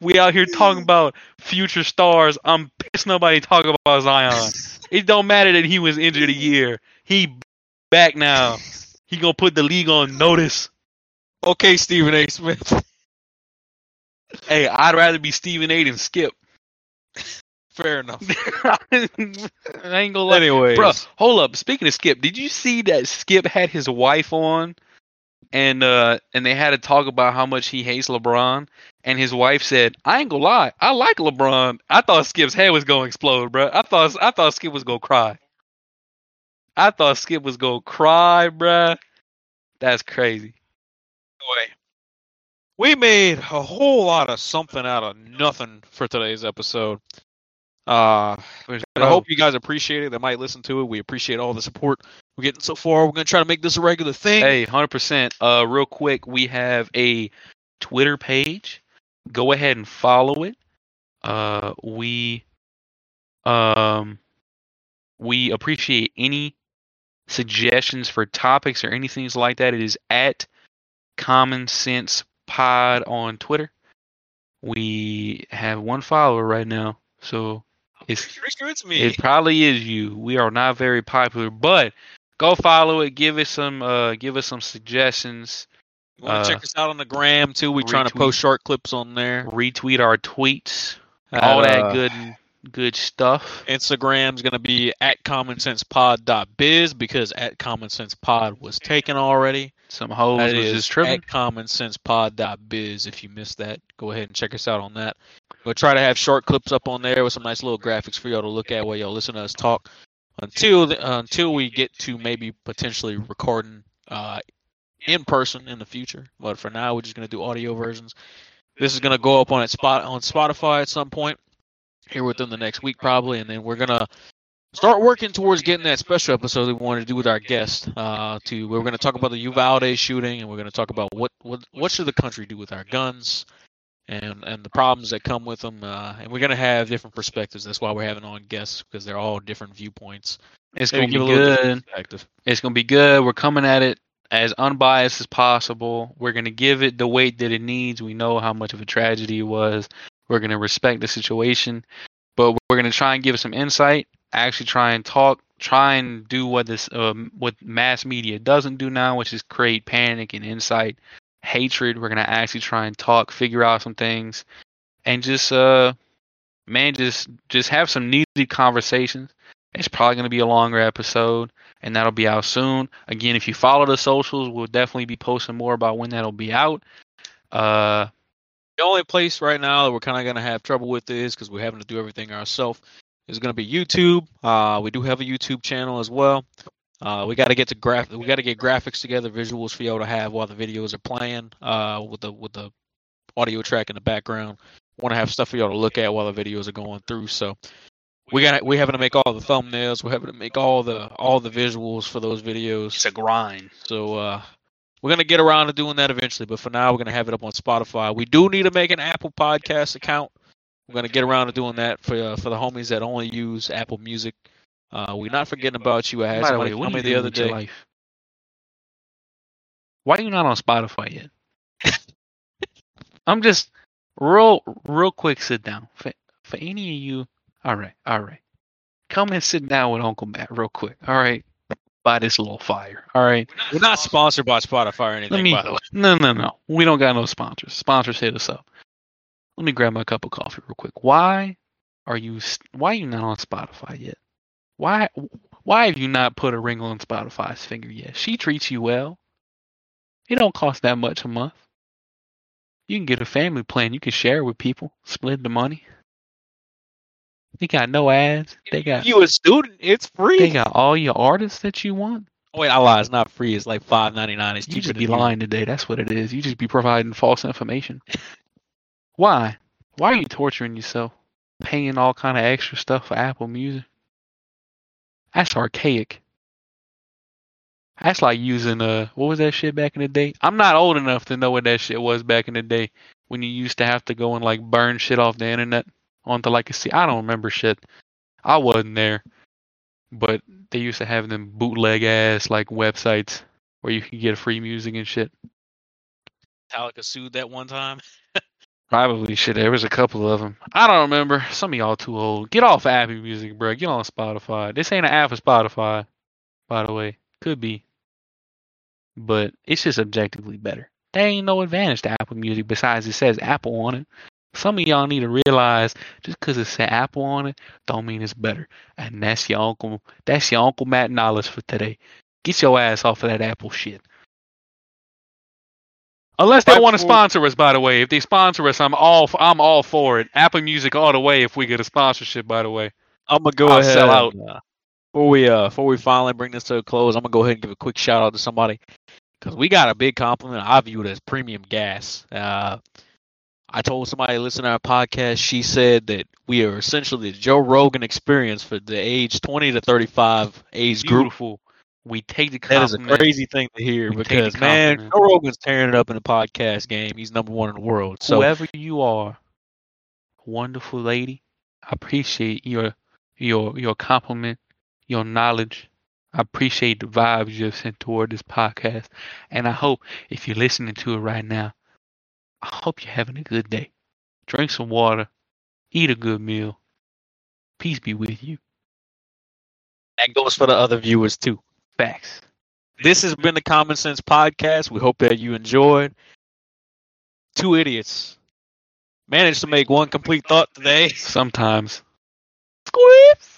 Speaker 2: We out here talking about future stars. I'm pissed nobody talking about Zion. It don't matter that he was injured a year. He back now. He gonna put the league on notice.
Speaker 1: okay, Stephen A. Smith.
Speaker 2: Hey, I'd rather be Stephen A than Skip.
Speaker 1: Fair enough.
Speaker 2: I ain't gonna.
Speaker 1: Anyways,
Speaker 2: Bro, hold up. Speaking of Skip, did you see that Skip had his wife on, and uh, and they had to talk about how much he hates LeBron, and his wife said, "I ain't gonna lie, I like LeBron." I thought Skip's head was gonna explode, bro. I thought I thought Skip was gonna cry. I thought Skip was gonna cry, bruh. That's crazy.
Speaker 1: anyway, we made a whole lot of something out of nothing for today's episode. Uh, I hope you guys appreciate it. That might listen to it. We appreciate all the support we're getting so far. We're gonna try to make this a regular thing.
Speaker 2: Hey, hundred percent. Uh, real quick, we have a Twitter page. Go ahead and follow it. Uh, we, um, we appreciate any suggestions for topics or anything like that. It is at Common Sense Pod on Twitter. We have one follower right now, so it's
Speaker 1: it's me.
Speaker 2: it probably is you. We are not very popular, but go follow it. Give us some uh give us some suggestions.
Speaker 1: you want to
Speaker 2: uh,
Speaker 1: check us out on the gram too? We're trying to post short clips on there.
Speaker 2: Retweet our tweets. All
Speaker 1: At,
Speaker 2: that
Speaker 1: uh,
Speaker 2: good good stuff.
Speaker 1: Instagram's gonna be at commonsensepod.biz because at commonsensepod was taken already.
Speaker 2: Some hoes
Speaker 1: That
Speaker 2: was
Speaker 1: is
Speaker 2: just tripping.
Speaker 1: at commonsensepod.biz. If you missed that, go ahead and check us out on that. We'll try to have short clips up on there with some nice little graphics for y'all to look at while y'all listen to us talk. until the, uh, until we get to maybe potentially recording uh, in person in the future. But for now, we're just gonna do audio versions. This is gonna go up on it spot on Spotify at some point here within the next week probably, and then we're gonna start working towards getting that special episode that we wanted to do with our guest. Uh, to we're gonna talk about the Uvalde shooting, and we're gonna talk about what what what should the country do with our guns. And, and the problems that come with them, uh, and we're gonna have different perspectives. That's why we're having on guests because they're all different viewpoints.
Speaker 2: It's be
Speaker 1: a little different
Speaker 2: good. It's gonna be good. We're coming at it as unbiased as possible. We're gonna give it the weight that it needs. We know how much of a tragedy it was. We're gonna respect the situation, but we're gonna try and give some insight. Actually, try and talk. Try and do what this um, what mass media doesn't do now, which is create panic and incite, hatred. We're gonna actually try and talk, figure out some things, and just uh, man, just just have some needed conversations. It's probably gonna be a longer episode and that'll be out soon. Again, if you follow the socials, we'll definitely be posting more about when that'll be out. Uh,
Speaker 1: The only place right now that we're kind of going to have trouble with is because we're having to do everything ourselves is going to be YouTube. Uh, we do have a YouTube channel as well. Uh, we got to get to graph. We got to get graphics together, visuals for y'all to have while the videos are playing. Uh, with the with the audio track in the background. Want to have stuff for y'all to look at while the videos are going through. So we got we having to make all the thumbnails. We're having to make all the all the visuals for those videos.
Speaker 2: it's a grind.
Speaker 1: So uh, we're gonna get around to doing that eventually. But for now, we're gonna have it up on Spotify. We do need to make an Apple Podcast account. We're gonna get around to doing that for uh, for the homies that only use Apple Music. Uh, we're not forgetting about you. I had
Speaker 2: By the
Speaker 1: somebody
Speaker 2: way,
Speaker 1: tell me the other
Speaker 2: with
Speaker 1: day.
Speaker 2: life? Why are you not on Spotify yet? I'm just real, real quick. Sit down for for any of you. All right, all right. Come and sit down with Uncle Matt real quick. All right, by this little fire. All right.
Speaker 1: We're not sponsored by Spotify or anything,
Speaker 2: Let me.
Speaker 1: by the way.
Speaker 2: No, no, no. We don't got no sponsors. Sponsors hit us up. Let me grab my cup of coffee real quick. Why are you? Why are you not on Spotify yet? Why? Why have you not put a ring on Spotify's finger yet? She treats you well. It don't cost that much a month. You can get a family plan. You can share with people. Split the money. They got no ads. They got.
Speaker 1: You a student? It's free.
Speaker 2: They got all your artists that you want.
Speaker 1: Oh, wait, I lied. It's not free. It's like five ninety nine. It's
Speaker 2: You
Speaker 1: cheaper
Speaker 2: just be lying today. That's what it is. You just be providing false information. Why? Why are you torturing yourself? Paying all kind of extra stuff for Apple Music? That's archaic. That's like using uh what was that shit back in the day? I'm not old enough to know what that shit was back in the day when you used to have to go and like burn shit off the internet onto like a C. I don't remember shit. I wasn't there, but they used to have them bootleg ass like websites where you can get free music and shit.
Speaker 1: Metallica sued that one time.
Speaker 2: Probably shit. There was a couple of them. I don't remember. Some of y'all too old. Get off Apple Music, bro. Get on Spotify. This ain't an app for Spotify, by the way. Could be, but it's just objectively better. There ain't no advantage to Apple Music besides it says Apple on it. Some of y'all need to realize just because it said Apple on it, don't mean it's better. And that's your uncle. That's your Uncle Matt knowledge for today. Get your ass off of that Apple shit. Unless they want to sponsor us, by the way. If they sponsor us, I'm all I'm all for it. Apple Music all the way. If we get a sponsorship, by the way.
Speaker 1: I'm gonna go
Speaker 2: I'll
Speaker 1: ahead.
Speaker 2: sell out.
Speaker 1: and, uh, before we uh before we finally bring this to a close, I'm gonna go ahead and give a quick shout out to somebody because we got a big compliment. I view it as premium gas. Uh, I told somebody listening to our podcast. She said that we are essentially the Joe Rogan experience for the age 20 to 35 age group.
Speaker 2: We take the
Speaker 1: That is a crazy thing to hear
Speaker 2: We
Speaker 1: because man. Joe Rogan's tearing it up in the podcast game. He's number one in the world. So
Speaker 2: Whoever you are, wonderful lady, I appreciate your your your compliment, your knowledge. I appreciate the vibes you have sent toward this podcast, and I hope if you're listening to it right now, I hope you're having a good day. Drink some water, eat a good meal. Peace be with you.
Speaker 1: that goes for the other viewers too.
Speaker 2: Facts.
Speaker 1: This has been the Common Sense Podcast. We hope that you enjoyed. Two idiots managed to make one complete thought today.
Speaker 2: Sometimes. Squeeze.